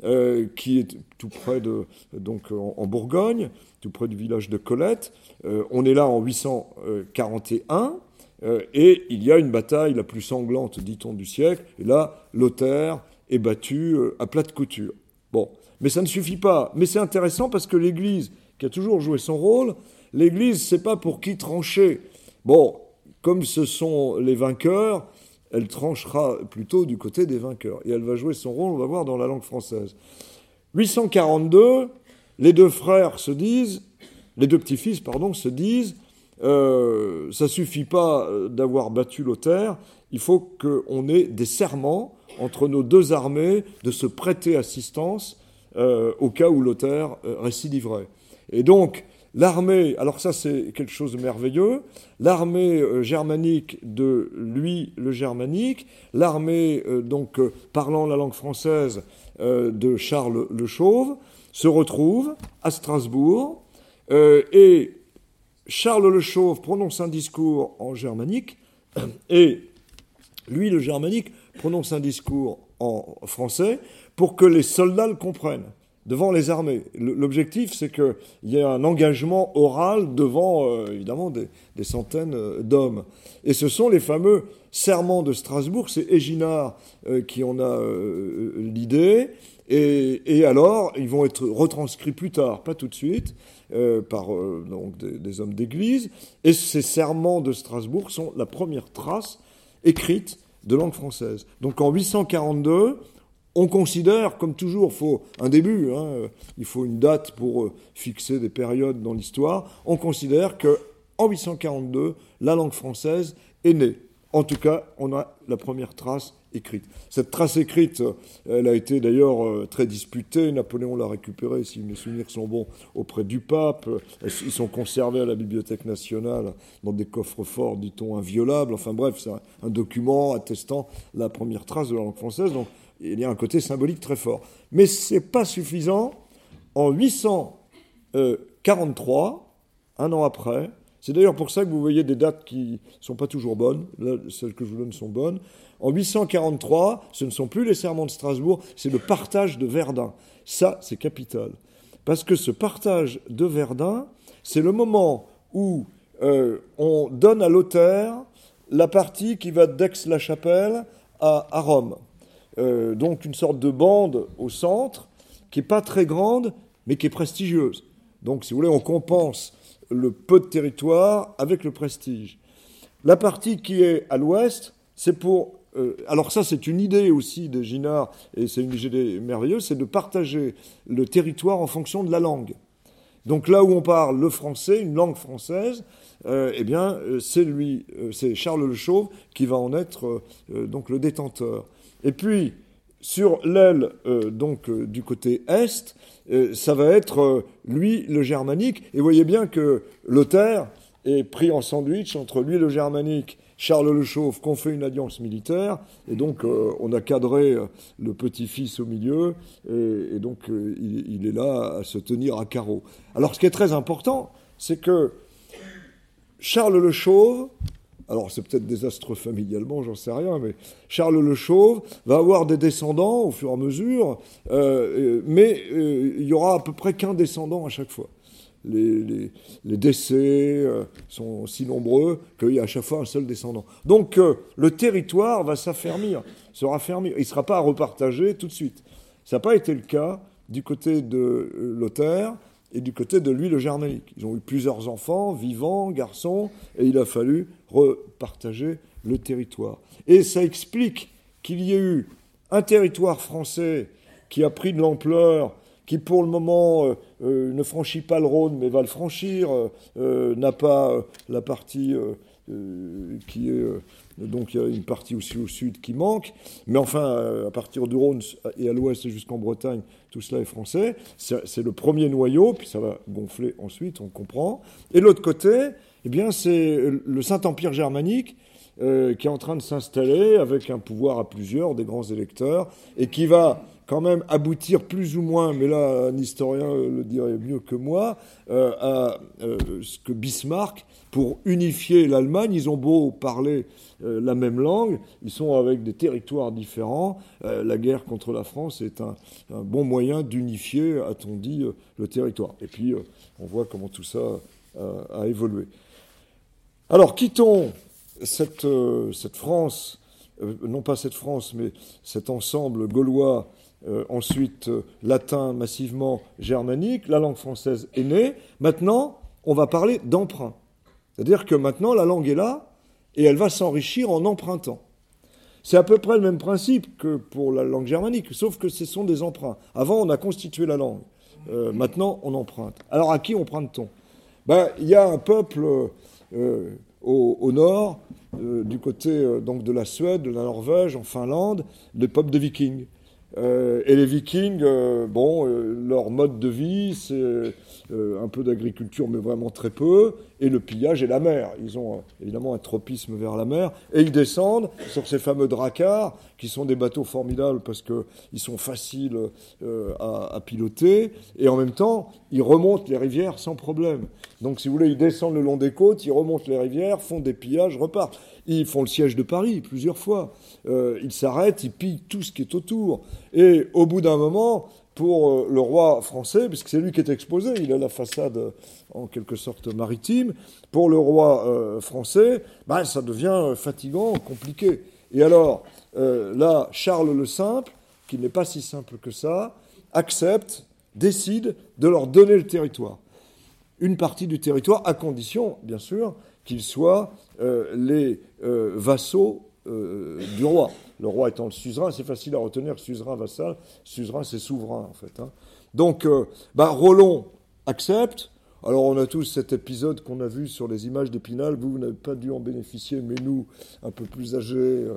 Fontenay-en-Puisaye, qui est tout près de, donc en Bourgogne, tout près du village de Colette. Euh, on est là en 841, euh, et il y a une bataille la plus sanglante, dit-on, du siècle. Et là, Lothaire est battu euh, à plate couture. Bon, mais ça ne suffit pas. Mais c'est intéressant parce que l'Église, qui a toujours joué son rôle, l'Église, c'est pas pour qui trancher. Bon, comme ce sont les vainqueurs, elle tranchera plutôt du côté des vainqueurs. Et elle va jouer son rôle, on va voir, dans la langue française. 842, les deux frères se disent, les deux petits-fils, pardon, se disent, euh, ça suffit pas euh, d'avoir battu Lothaire, il faut qu'on ait des serments entre nos deux armées de se prêter assistance euh, au cas où Lothaire euh, récidiverait. Et donc, l'armée, alors ça c'est quelque chose de merveilleux, l'armée germanique de lui, le germanique, l'armée donc parlant la langue française de Charles le Chauve, se retrouve à Strasbourg euh, et Charles le Chauve prononce un discours en germanique et lui, le germanique, prononce un discours en français pour que les soldats le comprennent. Devant les armées. L'objectif, c'est qu'il y ait un engagement oral devant, euh, évidemment, des, centaines euh, d'hommes. Et ce sont les fameux serments de Strasbourg, c'est Éginard euh, qui en a l'idée, et, alors, ils vont être retranscrits plus tard, pas tout de suite, par donc des, des hommes d'église, et ces serments de Strasbourg sont la première trace écrite de langue française. Donc en 842, on considère, comme toujours, faut un début, hein, il faut une date pour euh, fixer des périodes dans l'histoire. On considère que en 842, la langue française est née. En tout cas, on a la première trace écrite. Cette trace écrite, euh, elle a été d'ailleurs euh, très disputée. Napoléon l'a récupérée, si mes souvenirs sont bons, auprès du pape. Ils sont conservés à la Bibliothèque nationale dans des coffres forts, dit-on, inviolables. Enfin bref, c'est un, document attestant la première trace de la langue française. Donc il y a un côté symbolique très fort. Mais ce n'est pas suffisant. En 843, un an après, c'est d'ailleurs pour ça que vous voyez des dates qui ne sont pas toujours bonnes. Là, celles que je vous donne sont bonnes. En 843, ce ne sont plus les serments de Strasbourg, c'est le partage de Verdun. Ça, c'est capital. Parce que ce partage de Verdun, c'est le moment où euh, on donne à l'auteur la partie qui va d'Aix-la-Chapelle à Rome. Euh, donc une sorte de bande au centre, qui n'est pas très grande, mais qui est prestigieuse. Donc, si vous voulez, on compense le peu de territoire avec le prestige. La partie qui est à l'ouest, c'est pour... Euh, alors ça, c'est une idée aussi de Ginard, et c'est une idée merveilleuse, c'est de partager le territoire en fonction de la langue. Donc là où on parle le français, une langue française, euh, eh bien, c'est lui, c'est Charles Le Chauve qui va en être donc le détenteur. Et puis, sur l'aile euh, donc euh, du côté est, euh, ça va être lui le germanique. Et voyez bien que Lothaire est pris en sandwich entre lui le germanique, Charles le Chauve, qu'on fait une alliance militaire, et donc on a cadré le petit-fils au milieu, et, donc il, il, est là à se tenir à carreau. Alors ce qui est très important, c'est que Charles le Chauve alors c'est peut-être désastreux familialement, j'en sais rien, mais Charles le Chauve va avoir des descendants au fur et à mesure, euh, mais euh, il y aura à peu près qu'un descendant à chaque fois. Les, décès euh, sont si nombreux qu'il y a à chaque fois un seul descendant. Donc le territoire va s'affermir, se raffermir. Il ne sera pas à repartager tout de suite. Ça n'a pas été le cas du côté de Lothaire et du côté de lui le germanique. Ils ont eu plusieurs enfants, vivants, garçons, et il a fallu repartager le territoire. Et ça explique qu'il y ait eu un territoire français qui a pris de l'ampleur, qui pour le moment euh, euh, ne franchit pas le Rhône mais va le franchir, euh, n'a pas la partie qui est donc il y a une partie aussi au sud qui manque, mais enfin, euh, à partir du Rhône et à l'ouest jusqu'en Bretagne, tout cela est français. C'est le premier noyau, puis ça va gonfler ensuite, on comprend. Et l'autre côté, eh bien, c'est le Saint-Empire germanique euh, qui est en train de s'installer avec un pouvoir à plusieurs, des grands électeurs, et qui va quand même aboutir plus ou moins, mais là un historien le dirait mieux que moi, euh, à ce que Bismarck, pour unifier l'Allemagne, ils ont beau parler euh, la même langue, ils sont avec des territoires différents. Euh, la guerre contre la France est un, bon moyen d'unifier, a-t-on dit, euh, le territoire. Et puis, on voit comment tout ça a évolué. Alors, quittons cette, cette France, non pas cette France, mais cet ensemble gaulois, ensuite latin massivement germanique, la langue française est née. Maintenant, on va parler d'emprunt. C'est-à-dire que maintenant, la langue est là, et elle va s'enrichir en empruntant. C'est à peu près le même principe que pour la langue germanique, sauf que ce sont des emprunts. Avant, on a constitué la langue. Euh, maintenant, on emprunte. Alors, à qui emprunte-t-on? Ben, Il y a un peuple euh, au, nord, euh, du côté donc de la Suède, de la Norvège, en Finlande, le peuple de vikings. Et les vikings, bon, leur mode de vie, c'est euh, un peu d'agriculture, mais vraiment très peu, et le pillage et la mer. Ils ont euh, évidemment un tropisme vers la mer, et ils descendent sur ces fameux dracars, qui sont des bateaux formidables parce qu'ils sont faciles euh, à, piloter, et en même temps, ils remontent les rivières sans problème. Donc, si vous voulez, ils descendent le long des côtes, ils remontent les rivières, font des pillages, repartent. Ils font le siège de Paris plusieurs fois. ils s'arrêtent, ils pillent tout ce qui est autour. Et au bout d'un moment, pour euh, le roi français, puisque c'est lui qui est exposé, il a la façade en quelque sorte maritime, pour le roi français, bah, ça devient fatigant, compliqué. Et alors, là, Charles le Simple, qui n'est pas si simple que ça, accepte, décide de leur donner le territoire. Une partie du territoire, à condition, bien sûr, qu'ils soient les vassaux du roi. Le roi étant le suzerain, c'est facile à retenir, suzerain, vassal. Suzerain, c'est souverain, en fait. Hein. Donc, euh, bah, Rollon accepte. Alors, on a tous cet épisode qu'on a vu sur les images d'Épinal. Vous, vous n'avez pas dû en bénéficier, mais nous, un peu plus âgés, euh,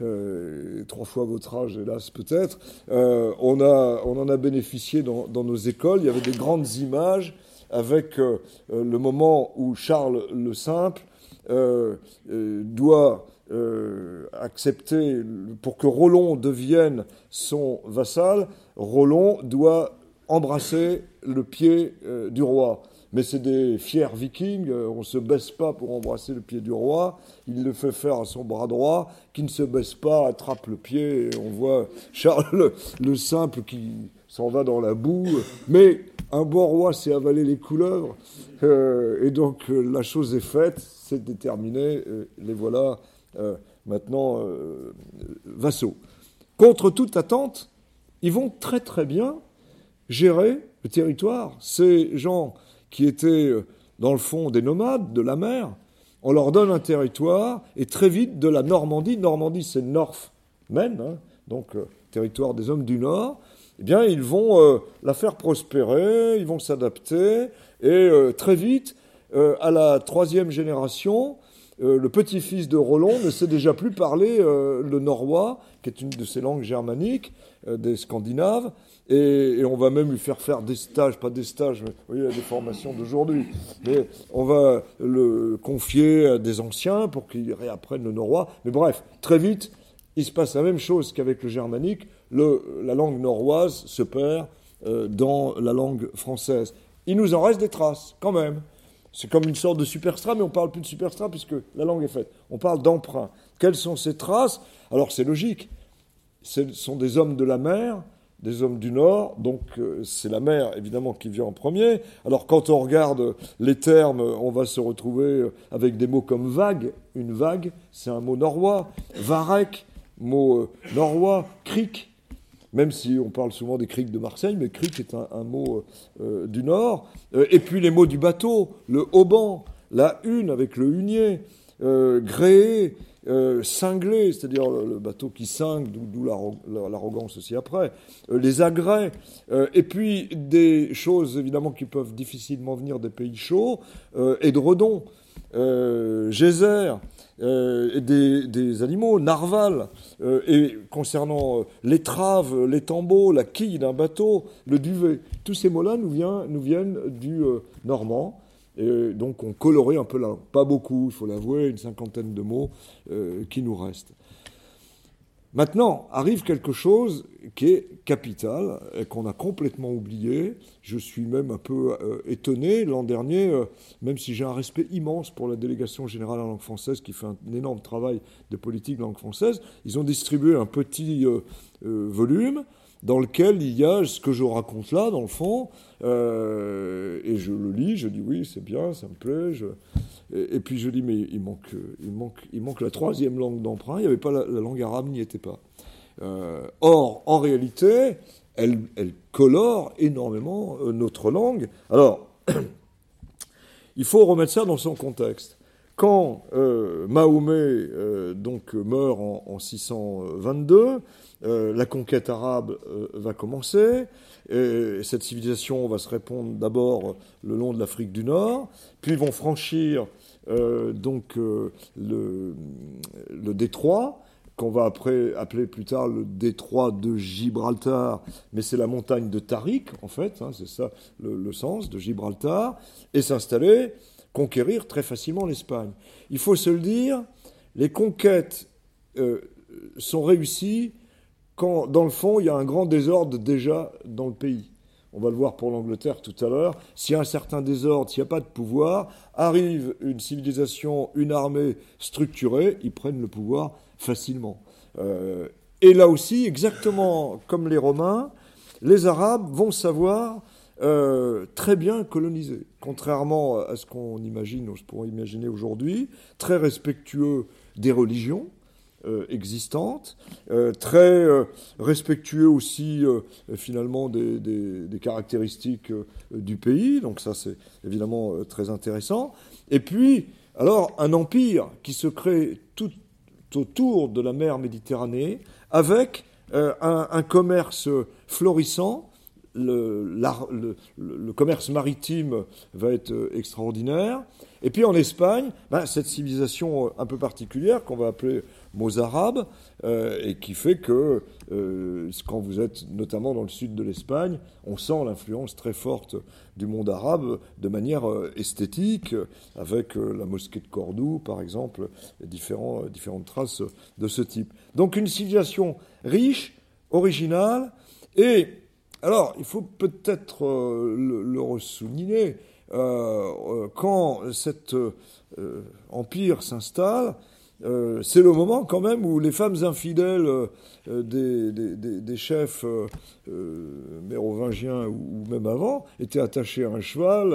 euh, trois fois votre âge, hélas, peut-être, on, on en a bénéficié dans, dans, nos écoles. Il y avait des grandes images avec le moment où Charles le Simple doit euh, accepter, pour que Rollon devienne son vassal, Rollon doit embrasser le pied euh, du roi. Mais c'est des fiers vikings, euh, on ne se baisse pas pour embrasser le pied du roi, il le fait faire à son bras droit, qui ne se baisse pas, attrape le pied, et on voit Charles le, simple qui s'en va dans la boue. Mais un bon roi sait avaler les couleuvres, et donc la chose est faite, c'est déterminé, les voilà euh, maintenant euh, vassaux. Contre toute attente, ils vont très très bien gérer le territoire. Ces gens qui étaient euh, dans le fond des nomades de la mer, on leur donne un territoire et très vite de la Normandie, Normandie c'est North-Men, hein, donc territoire des hommes du Nord, eh bien ils vont la faire prospérer, ils vont s'adapter et très vite, à la troisième génération, euh, le petit-fils de Roland ne sait déjà plus parler euh, le norrois, qui est une de ces langues germaniques, euh, des Scandinaves, et, on va même lui faire faire des stages, pas des stages, mais voyez, des formations d'aujourd'hui, mais on va le confier à des anciens pour qu'ils réapprennent le norrois. Mais bref, très vite, il se passe la même chose qu'avec le germanique, la langue norroise se perd dans la langue française. Il nous en reste des traces, quand même. C'est comme une sorte de superstrat, mais on ne parle plus de superstrat puisque la langue est faite. On parle d'emprunt. Quelles sont ces traces? Alors c'est logique. Ce sont des hommes de la mer, des hommes du Nord, donc euh, c'est la mer évidemment qui vient en premier. Alors quand on regarde les termes, on va se retrouver euh, avec des mots comme vague. Une vague, c'est un mot norrois. Varek, mot euh, norrois. Cric, même si on parle souvent des criques de Marseille, mais cric est un, mot euh, du Nord. Euh, et puis les mots du bateau, le hauban, la une avec le hunier, euh, gréé, cinglé, c'est-à-dire le, bateau qui cingle, d'où l'arrogance aussi après, les agrès, et puis des choses évidemment qui peuvent difficilement venir des pays chauds, édredon, geyser, euh, des, animaux, narval, euh, et concernant euh, l'étrave, tambours, la quille d'un bateau, le duvet. Tous ces mots-là nous, viennent du normand. Et donc on colorait un peu là, pas beaucoup, il faut l'avouer, une cinquantaine de mots qui nous restent. Maintenant, arrive quelque chose qui est capital et qu'on a complètement oublié. Je suis même un peu euh, étonné. L'an dernier, euh, même si j'ai un respect immense pour la délégation générale en langue française qui fait un énorme travail de politique de langue française, ils ont distribué un petit euh, volume dans lequel il y a ce que je raconte là, dans le fond, euh, et je le lis, je dis oui, c'est bien, ça me plaît, et, puis je dis mais il manque, il manque, il manque la troisième langue d'emprunt, il n'y avait pas la, langue arabe, n'y était pas. Euh, or, en réalité, elle, colore énormément euh, notre langue. Alors, il faut remettre ça dans son contexte. Quand Mahomet donc meurt en 622, euh, la conquête arabe euh, va commencer. Et cette civilisation va se répondre d'abord le long de l'Afrique du Nord, puis ils vont franchir euh, donc le, le, détroit qu'on va après appeler plus tard le détroit de Gibraltar, mais c'est la montagne de Tariq en fait, hein, c'est ça le, sens de Gibraltar, et s'installer, conquérir très facilement l'Espagne. Il faut se le dire, les conquêtes sont réussies quand, dans le fond, il y a un grand désordre déjà dans le pays. On va le voir pour l'Angleterre tout à l'heure. S'il y a un certain désordre, s'il n'y a pas de pouvoir, arrive une civilisation, une armée structurée, ils prennent le pouvoir facilement. Euh, et là aussi, exactement comme les Romains, les Arabes vont savoir euh, très bien colonisé, contrairement à ce qu'on imagine, ou ce qu'on imaginer aujourd'hui, très respectueux des religions euh, existantes, euh, très respectueux aussi finalement des, caractéristiques du pays, donc ça c'est évidemment très intéressant. Et puis, alors, un empire qui se crée tout autour de la mer Méditerranée, avec un, commerce florissant, le, le, commerce maritime va être euh, extraordinaire. Et puis en Espagne, ben, cette civilisation euh, un peu particulière qu'on va appeler mozarabe, euh, et qui fait que quand vous êtes notamment dans le sud de l'Espagne, on sent l'influence très forte du monde arabe de manière esthétique, avec la mosquée de Cordoue par exemple, et différentes traces de ce type. Donc une civilisation riche, originale, et alors, il faut peut-être euh, le, le souligner, euh, euh, quand cet empire s'installe, c'est le moment quand même où les femmes infidèles des, chefs mérovingiens ou, même avant étaient attachées à un cheval,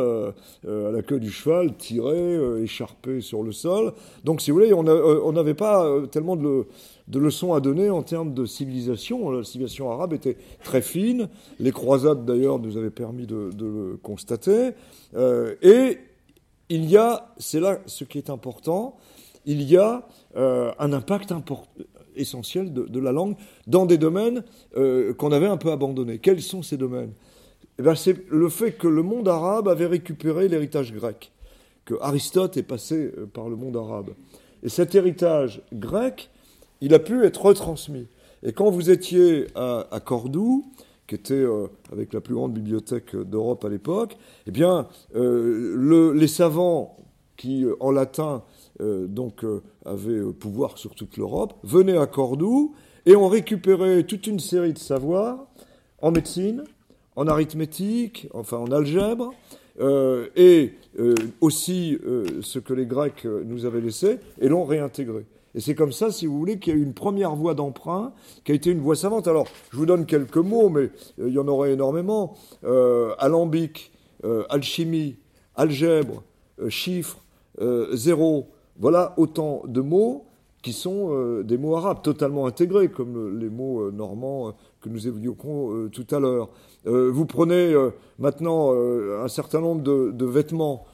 à la queue du cheval, tirées, écharpées sur le sol. Donc, si vous voulez, on n'avait pas tellement de, leçons à donner en termes de civilisation. La civilisation arabe était très fine. Les croisades, d'ailleurs, nous avaient permis de, le constater. Euh, et il y a, c'est là ce qui est important, il y a euh, un impact essentiel de, la langue dans des domaines euh, qu'on avait un peu abandonnés. Quels sont ces domaines? Eh C'est le fait que le monde arabe avait récupéré l'héritage grec, que Aristote est passé par le monde arabe. Et cet héritage grec il a pu être retransmis. Et quand vous étiez à, Cordoue, qui était euh, avec la plus grande bibliothèque d'Europe à l'époque, eh bien, euh, les savants qui, euh, en latin, donc, avaient pouvoir sur toute l'Europe, venaient à Cordoue et ont récupéré toute une série de savoirs en médecine, en arithmétique, enfin en algèbre, et aussi ce que les Grecs nous avaient laissé, et l'ont réintégré. Et c'est comme ça, si vous voulez, qu'il y a eu une première voie d'emprunt qui a été une voie savante. Alors, je vous donne quelques mots, mais euh, il y en aurait énormément. Euh, alambic, euh, alchimie, algèbre, chiffres, zéro. Voilà autant de mots qui sont des mots arabes, totalement intégrés, comme les mots normands que nous évoquions tout à l'heure. vous prenez maintenant un certain nombre de, vêtements,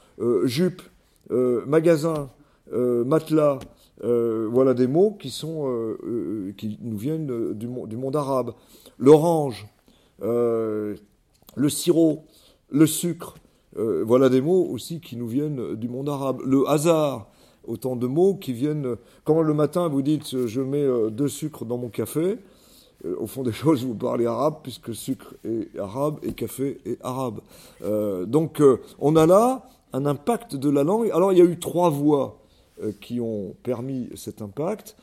jupes, magasins, matelas, euh, voilà des mots qui, sont, euh, euh, qui nous viennent du monde arabe. L'orange, le sirop, le sucre, voilà des mots aussi qui nous viennent du monde arabe. Le hasard, autant de mots qui viennent. Quand le matin vous dites je mets deux sucres dans mon café, au fond des choses, vous parlez arabe, puisque sucre est arabe et café est arabe. donc, on a là un impact de la langue. Alors, il y a eu trois voix euh, qui ont permis cet impact.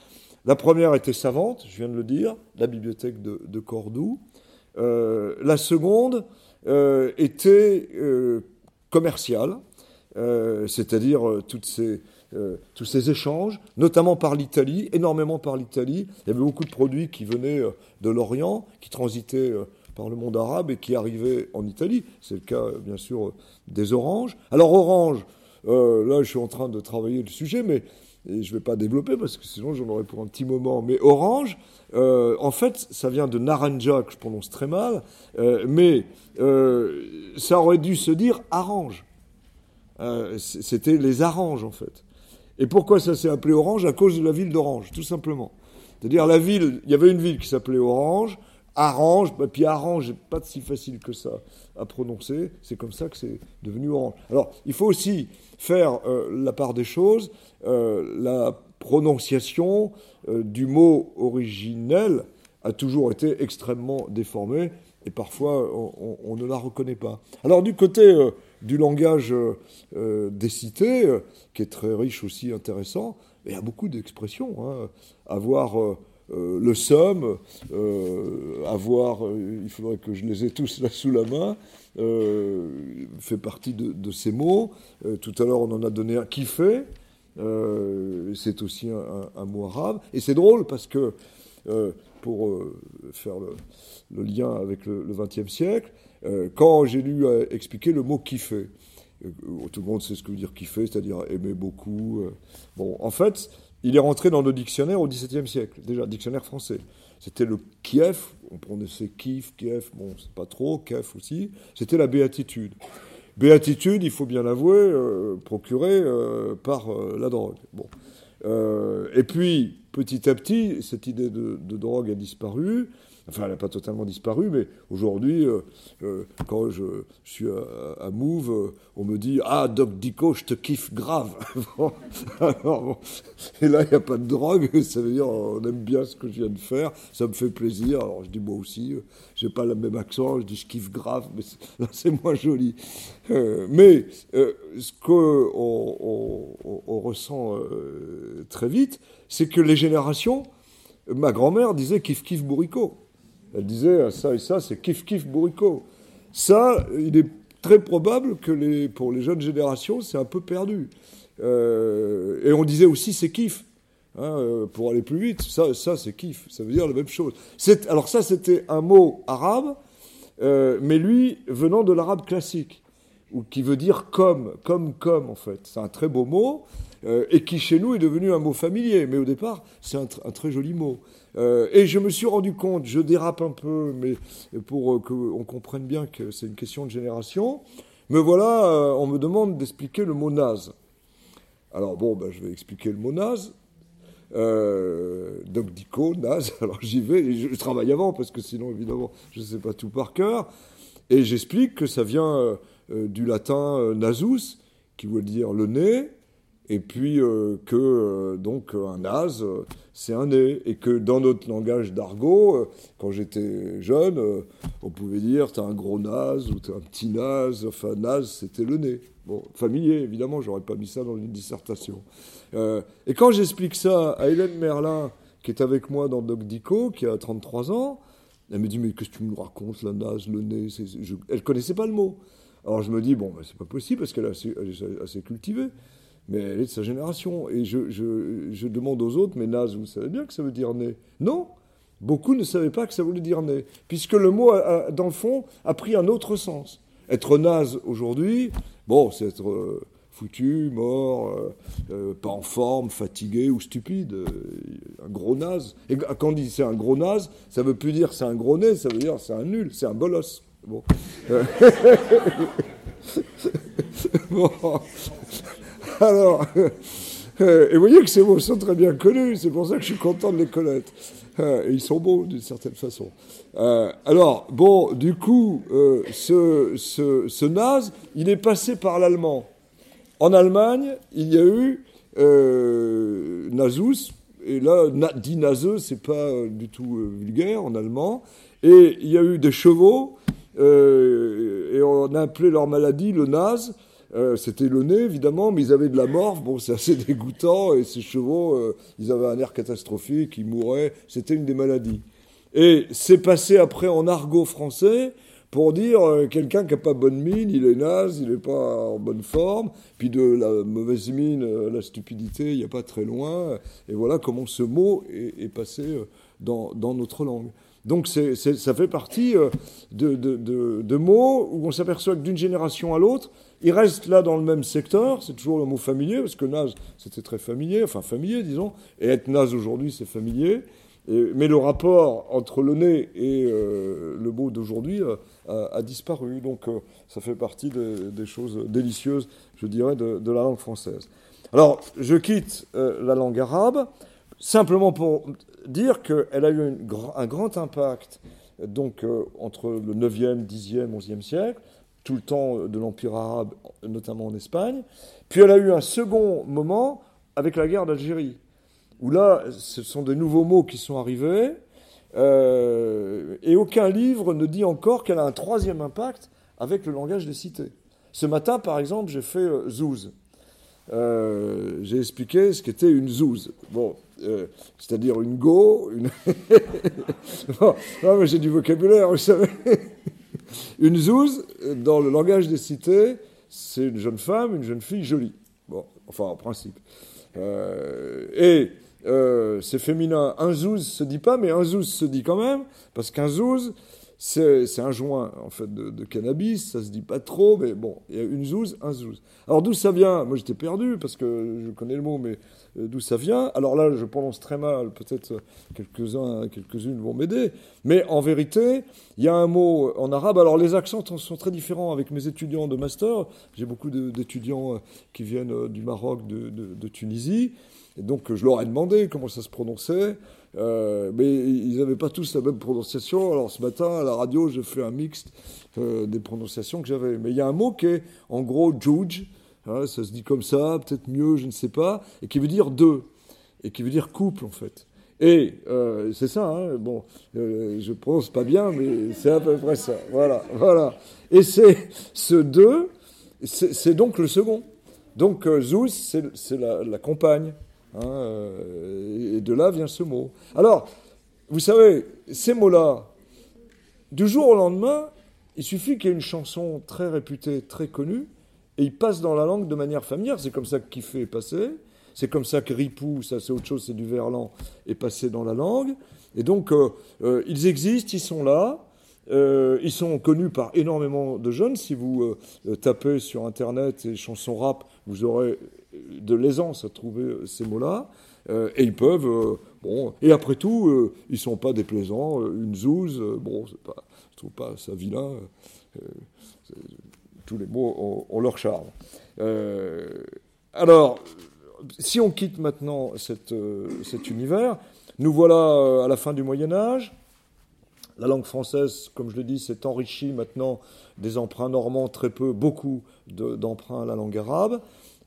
La première était savante, je viens de le dire, la bibliothèque de, Cordoue. Euh, la seconde euh, était commerciale, c'est-à-dire toutes ces, tous ces échanges, notamment par l'Italie, énormément par l'Italie. Il y avait beaucoup de produits qui venaient de l'Orient, qui transitaient par le monde arabe et qui arrivaient en Italie. C'est le cas, bien sûr, des oranges. Alors, orange, euh, là, je suis en train de travailler le sujet, mais je ne vais pas développer parce que sinon j'en aurais pour un petit moment. Mais orange, euh, en fait, ça vient de naranja, que je prononce très mal, euh, mais ça aurait dû se dire arrange. C'était les arranges, en fait. Et pourquoi ça s'est appelé Orange? À cause de la ville d'Orange, tout simplement. C'est-à-dire la ville, il y avait une ville qui s'appelait Orange, Arrange, bah, puis Arrange, pas si facile que ça à prononcer. C'est comme ça que c'est devenu Orange. Alors, il faut aussi faire euh, la part des choses. Euh, la prononciation euh, du mot originel a toujours été extrêmement déformée et parfois on, ne la reconnaît pas. Alors du côté du langage des cités, qui est très riche aussi, intéressant, y a beaucoup d'expressions. Hein. Avoir le somme, avoir, il faudrait que je les ai tous là sous la main, euh, fait partie de, ces mots. Euh, tout à l'heure, on en a donné un qui. Euh, c'est aussi un, mot arabe. Et c'est drôle parce que pour faire le, lien avec le XXe siècle, quand j'ai lu expliquer le mot kiffer. Tout le monde sait ce que veut dire kiffer, c'est-à-dire aimer beaucoup. Bon, en fait, il est rentré dans le dictionnaire au XVIIe siècle, déjà, dictionnaire français. C'était le Kiev, on prononçait Kiev, Kiev, bon, c'est pas trop, Kiev aussi. C'était la béatitude. Béatitude, il faut bien l'avouer, euh, procurée euh, par euh, la drogue. Bon. et puis, petit à petit, cette idée de drogue a disparu. Enfin, elle n'a pas totalement disparu, mais aujourd'hui, euh, euh, quand je, suis à, Move, euh, on me dit Ah, Doc Dico, je te kiffe grave. Et là, il n'y a pas de drogue, ça veut dire on aime bien ce que je viens de faire, ça me fait plaisir. Alors je dis Moi aussi, je n'ai pas le même accent, je dis Je kiffe grave, mais c'est moins joli. mais ce qu'on on, ressent très vite, c'est que les générations, ma grand-mère disait Kif Kif Bourrico. Elle disait ah, ça et ça, c'est kiff kiff bourricot. Ça, il est très probable que pour les jeunes générations, c'est un peu perdu. Euh, et on disait aussi c'est kiff. Hein, euh, pour aller plus vite, ça, ça c'est kiff, ça veut dire la même chose. Alors ça, c'était un mot arabe, euh, mais lui, venant de l'arabe classique, ou qui veut dire comme, comme, comme, en fait. C'est un très beau mot, et qui chez nous est devenu un mot familier, mais au départ, c'est un, très joli mot. Euh, et je me suis rendu compte, je dérape un peu, mais pour euh, qu'on comprenne bien que c'est une question de génération, me voilà, euh, on me demande d'expliquer le mot naze. Alors bon, ben, je vais expliquer le mot naze. Doc Dico, naze, alors j'y vais, je, travaille avant parce que sinon évidemment je ne sais pas tout par cœur, et j'explique que ça vient du latin nasus, qui veut dire le nez, et puis euh, que euh, donc un naze, c'est un nez, et que dans notre langage d'argot, euh, quand j'étais jeune, on pouvait dire t'as un gros naze ou t'as un petit naze, enfin naze c'était le nez. Bon, familier évidemment, j'aurais pas mis ça dans une dissertation. et quand j'explique ça à Hélène Merlin, qui est avec moi dans Doc Dico, qui a 33 ans, elle me dit mais qu'est-ce que tu me racontes, la naze, le nez je... Elle connaissait pas le mot. Alors je me dis bon, c'est pas possible parce qu'elle est assez cultivée mais elle est de sa génération. Et je, je, demande aux autres, mais naze, vous savez bien que ça veut dire né Non Beaucoup ne savaient pas que ça voulait dire né, puisque le mot, dans le fond, a pris un autre sens. Être naze aujourd'hui, bon, c'est être euh, foutu, mort, euh, euh, pas en forme, fatigué ou stupide. un gros naze. Et quand on dit c'est un gros naze, ça veut plus dire c'est un gros nez, ça veut dire c'est un nul, c'est un bolos. Bon. bon. Alors, euh, et vous voyez que ces mots sont très bien connus, c'est pour ça que je suis content de les connaître. Euh, et ils sont beaux d'une certaine façon. Euh, alors, bon, du coup, ce, ce, naze, il est passé par l'allemand. En Allemagne, il y a eu nazus, et là, dit naseux, c'est pas du tout vulgaire en allemand. Et il y a eu des chevaux, et on a appelé leur maladie le naze. Euh, c'était le nez, évidemment, mais ils avaient de la morve. Bon, c'est assez dégoûtant. Et ces chevaux, euh, ils avaient un air catastrophique, ils mouraient. C'était une des maladies. Et c'est passé après en argot français pour dire euh, quelqu'un qui n'a pas bonne mine, il est naze, il n'est pas en bonne forme. Puis de la mauvaise mine, la stupidité, il n'y a pas très loin. Et voilà comment ce mot est, passé dans, dans notre langue. Donc ça fait partie de, de, de, mots où on s'aperçoit que d'une génération à l'autre, il reste là dans le même secteur, c'est toujours le mot familier, parce que naze, c'était très familier, enfin familier, disons, et être naze aujourd'hui, c'est familier. mais le rapport entre le nez et euh, le mot d'aujourd'hui euh, a, disparu. Donc euh, ça fait partie des choses délicieuses, je dirais, de, la langue française. Alors, je quitte la langue arabe, simplement pour dire qu'elle a eu un grand impact donc, entre le 9e, 10e, 11e siècle tout le temps de l'Empire arabe, notamment en Espagne. Puis elle a eu un second moment avec la guerre d'Algérie, où là, ce sont des nouveaux mots qui sont arrivés, euh, et aucun livre ne dit encore qu'elle a un troisième impact avec le langage des cités. Ce matin, par exemple, j'ai fait euh, zouz. Euh, j'ai expliqué ce qu'était une zouze. Bon, c'est-à-dire une go, une. non, mais j'ai du vocabulaire, vous savez. Une zouze, dans le langage des cités, c'est une jeune femme, une jeune fille jolie. Bon, enfin, en principe. Euh, et c'est féminin. Un zouz se dit pas, mais un zouz se dit quand même, parce qu'un zouz, c'est un joint en fait de, cannabis, ça se dit pas trop, mais bon, il y a une zouze, un zouze. Alors d'où ça vient? Moi j'étais perdu parce que je connais le mot, mais euh, d'où ça vient? Alors là, je prononce très mal, peut-être quelques-uns, quelques-unes vont m'aider, mais en vérité, il y a un mot en arabe. Alors les accents sont très différents avec mes étudiants de master. J'ai beaucoup d'étudiants euh, qui viennent euh, du Maroc, de, de Tunisie. Et donc je leur ai demandé comment ça se prononçait. Euh, mais ils n'avaient pas tous la même prononciation. Alors ce matin, à la radio, j'ai fait un mixte euh, des prononciations que j'avais. Mais il y a un mot qui est, en gros, juge. Hein, ça se dit comme ça, peut-être mieux, je ne sais pas, et qui veut dire deux, et qui veut dire couple, en fait. Et euh, c'est ça, hein, bon, je prononce pas bien, mais c'est à peu près ça. Voilà, voilà. Et c'est ce deux, c'est donc le second. Donc Zeus, c'est la compagne. Hein, euh, et de là vient ce mot. Alors, vous savez, ces mots-là, du jour au lendemain, il suffit qu'il y ait une chanson très réputée, très connue, et il passe dans la langue de manière familière. C'est comme ça que fait est passé. C'est comme ça que Ripou, ça c'est autre chose, c'est du verlan, est passé dans la langue. Et donc, euh, euh, ils existent, ils sont là. ils sont connus par énormément de jeunes. Si vous tapez sur Internet et chansons rap, vous aurez de l'aisance à trouver euh, ces mots-là. Euh, et ils peuvent, euh, bon, et après tout, ils sont pas déplaisants. Une zouze, bon, pas, je trouve pas ça vilain. tous les mots ont, leur charme. alors, si on quitte maintenant cet univers, nous voilà à la fin du Moyen Âge. La langue française, comme je l'ai dit, s'est enrichie maintenant des emprunts normands, très peu, beaucoup d'emprunts à la langue arabe.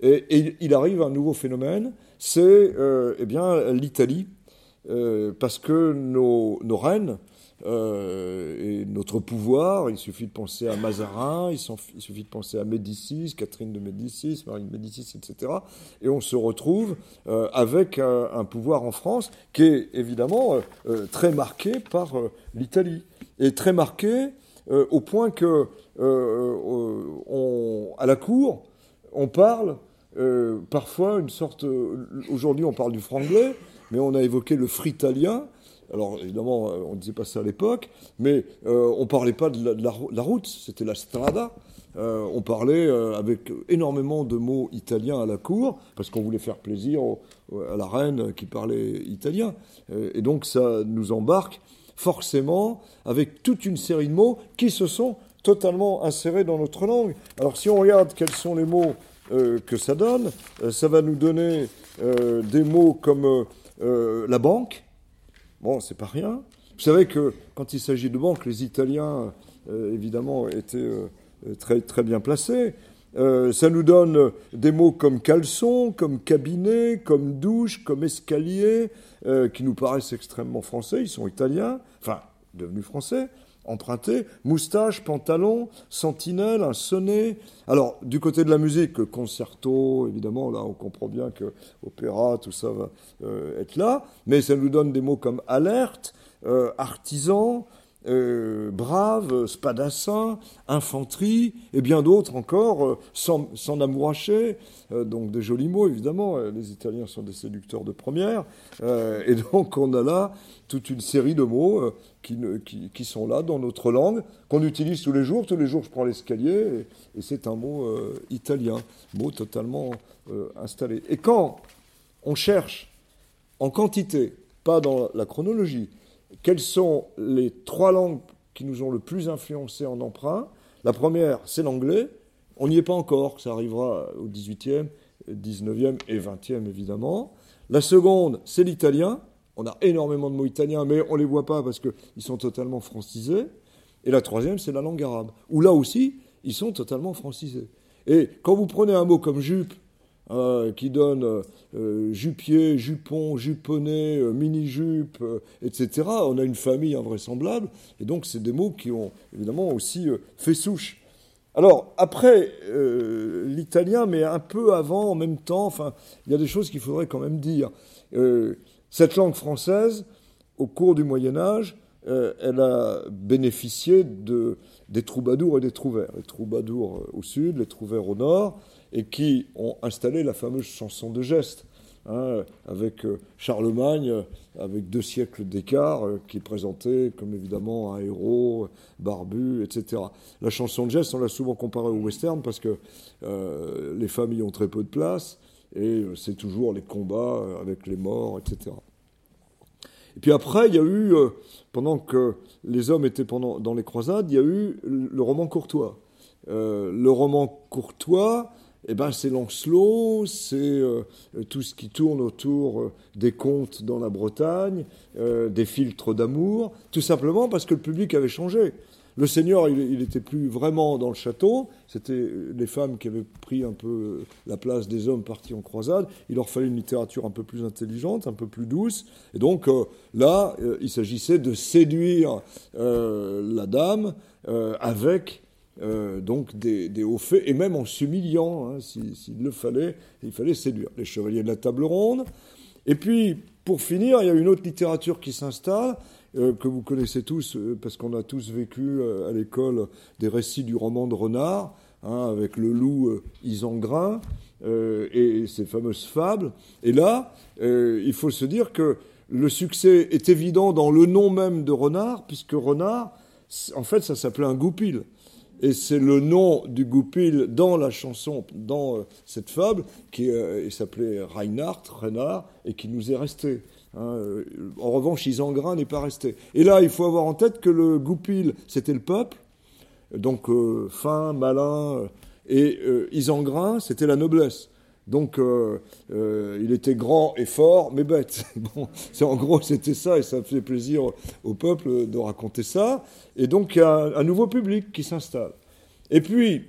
Et, il arrive un nouveau phénomène, c'est euh, eh bien l'Italie, euh, parce que nos, reines euh, et notre pouvoir, il suffit de penser à Mazarin, il, suffit de penser à Médicis, Catherine de Médicis, Marie de Médicis, etc. Et on se retrouve avec un, pouvoir en France qui est évidemment très marqué par l'Italie. Et très marqué au point que à la cour, on parle euh, parfois une sorte. Euh, aujourd'hui, on parle du franglais, mais on a évoqué le fritalien. Alors évidemment, euh, on ne disait pas ça à l'époque, mais on ne parlait pas de la, route, c'était la strada. on parlait avec énormément de mots italiens à la cour, parce qu'on voulait faire plaisir à la reine qui parlait italien. et donc ça nous embarque forcément avec toute une série de mots qui se sont totalement insérés dans notre langue. Alors si on regarde quels sont les mots euh, que ça donne. Euh, ça va nous donner euh, des mots comme la banque. Bon, c'est pas rien. Vous savez que quand il s'agit de banque, les Italiens, évidemment, étaient très, très bien placés. ça nous donne des mots comme caleçon, comme cabinet, comme douche, comme escalier, qui nous paraissent extrêmement français. Ils sont italiens, enfin, devenus français emprunté, moustache, pantalon, sentinelle, un sonnet. Alors, du côté de la musique, concerto, évidemment, là, on comprend bien que opéra, tout ça va euh, être là, mais ça nous donne des mots comme alerte, euh, artisan, euh, brave, spadassin, infanterie, et bien d'autres encore, euh, sans, sans euh, donc des jolis mots évidemment, les Italiens sont des séducteurs de première, et donc on a là toute une série de mots qui, qui, qui, sont là dans notre langue, qu'on utilise tous les jours, tous les jours je prends l'escalier, et, et c'est un mot italien, mot totalement installé. Et quand on cherche en quantité, pas dans la chronologie, quelles sont les trois langues qui nous ont le plus influencé en emprunt? La première, c'est l'anglais. On n'y est pas encore, ça arrivera au 18e, 19e et 20e évidemment. La seconde, c'est l'italien. On a énormément de mots italiens, mais on ne les voit pas parce qu'ils sont totalement francisés. Et la troisième, c'est la langue arabe, où là aussi, ils sont totalement francisés. Et quand vous prenez un mot comme jupe, euh, qui donne euh, euh, jupier, jupon, juponnet, mini-jupe, etc. On a une famille invraisemblable, et donc c'est des mots qui ont évidemment aussi fait souche. Alors, après l'italien, mais un peu avant, en même temps, enfin, il y a des choses qu'il faudrait quand même dire. cette langue française, au cours du Moyen Âge, elle a bénéficié de, des troubadours et des trouvères. Les troubadours au sud, les trouvères au nord, et qui ont installé la fameuse chanson de geste. hein, avec Charlemagne, avec deux siècles d'écart, qui est présenté comme évidemment un héros barbu, etc. La chanson de geste, on l'a souvent comparée au western parce que les familles ont très peu de place et c'est toujours les combats avec les morts, etc. Et puis après, il y a eu, pendant que les hommes étaient pendant, dans les croisades, il y a eu le roman courtois. Euh, le roman courtois, eh ben, c'est Lancelot, c'est euh, tout ce qui tourne autour euh, des contes dans la Bretagne, des filtres d'amour, tout simplement parce que le public avait changé. Le Seigneur, il n'était plus vraiment dans le château, c'était les femmes qui avaient pris un peu la place des hommes partis en croisade. Il leur fallait une littérature un peu plus intelligente, un peu plus douce. Et donc là, il s'agissait de séduire la dame avec euh, donc des, hauts faits, et même en s'humiliant, hein, s'il le fallait, il fallait séduire. Les chevaliers de la table ronde. Et puis, pour finir, il y a une autre littérature qui s'installe, euh, que vous connaissez tous, euh, parce qu'on a tous vécu à l'école des récits du roman de Renard, hein, avec le loup Isengrin, et ces fameuses fables. Et là, il faut se dire que le succès est évident dans le nom même de Renard, puisque Renard, en fait, ça s'appelait un goupil et c'est le nom du goupil dans la chanson, dans euh, cette fable, qui euh, s'appelait Reinhardt, Renard, et qui nous est resté. Hein. En revanche, Isengrin n'est pas resté. Et là, il faut avoir en tête que le goupil, c'était le peuple, donc euh, fin, malin, et Isengrin, c'était la noblesse. Donc, il était grand et fort, mais bête. Bon, c'est en gros, c'était ça, et ça fait plaisir au peuple de raconter ça. Et donc, il y a un nouveau public qui s'installe. Et puis,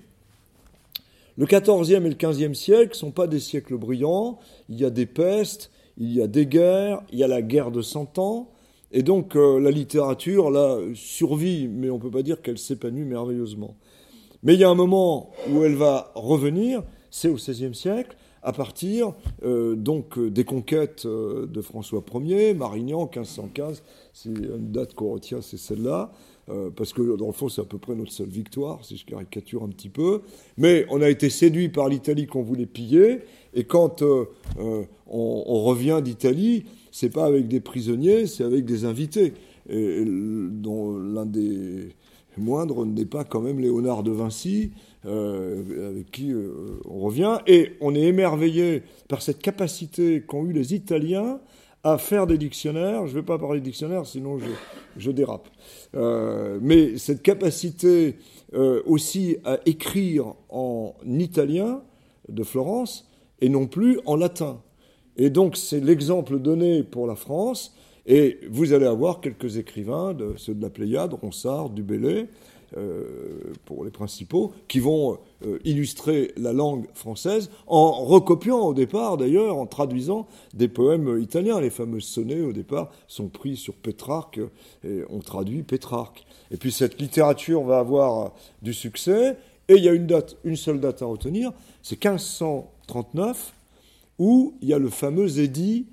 le XIVe et le XVe siècle ne sont pas des siècles brillants. Il y a des pestes, il y a des guerres, il y a la guerre de Cent Ans. Et donc, euh, la littérature, là, survit, mais on ne peut pas dire qu'elle s'épanouit merveilleusement. Mais il y a un moment où elle va revenir, c'est au XVIe siècle, à partir euh, donc des conquêtes euh, de François Ier, Marignan, 1515, c'est une date qu'on retient, c'est celle-là. Euh, parce que dans le fond, c'est à peu près notre seule victoire, si je caricature un petit peu. Mais on a été séduit par l'Italie qu'on voulait piller, et quand euh, euh, on, revient d'Italie, c'est pas avec des prisonniers, c'est avec des invités, dont l'un des moindres n'est pas quand même Léonard de Vinci, avec qui on revient, et on est émerveillé par cette capacité qu'ont eu les Italiens à faire des dictionnaires. Je ne vais pas parler de dictionnaires, sinon je, dérape. Euh, mais cette capacité euh, aussi à écrire en italien de Florence et non plus en latin. Et donc c'est l'exemple donné pour la France. Et vous allez avoir quelques écrivains, ceux de la Pléiade, Ronsard, Dubélé, euh, pour les principaux, qui vont euh, illustrer la langue française en recopiant au départ, d'ailleurs, en traduisant des poèmes italiens. Les fameux sonnets, au départ, sont pris sur Pétrarque et on traduit Pétrarque. Et puis cette littérature va avoir du succès. Et il y a une date, une seule date à retenir, c'est 1539, où il y a le fameux édit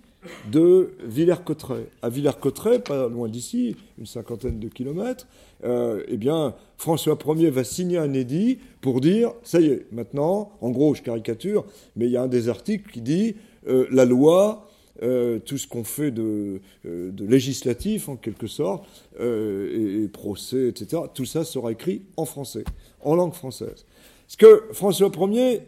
de Villers-Cotterêts. À Villers-Cotterêts, pas loin d'ici, une cinquantaine de kilomètres, euh, eh bien, François Ier va signer un édit pour dire, ça y est, maintenant, en gros, je caricature, mais il y a un des articles qui dit, euh, la loi, euh, tout ce qu'on fait de, législatif, en quelque sorte, et, procès, etc., tout ça sera écrit en français, en langue française. Parce que François Ier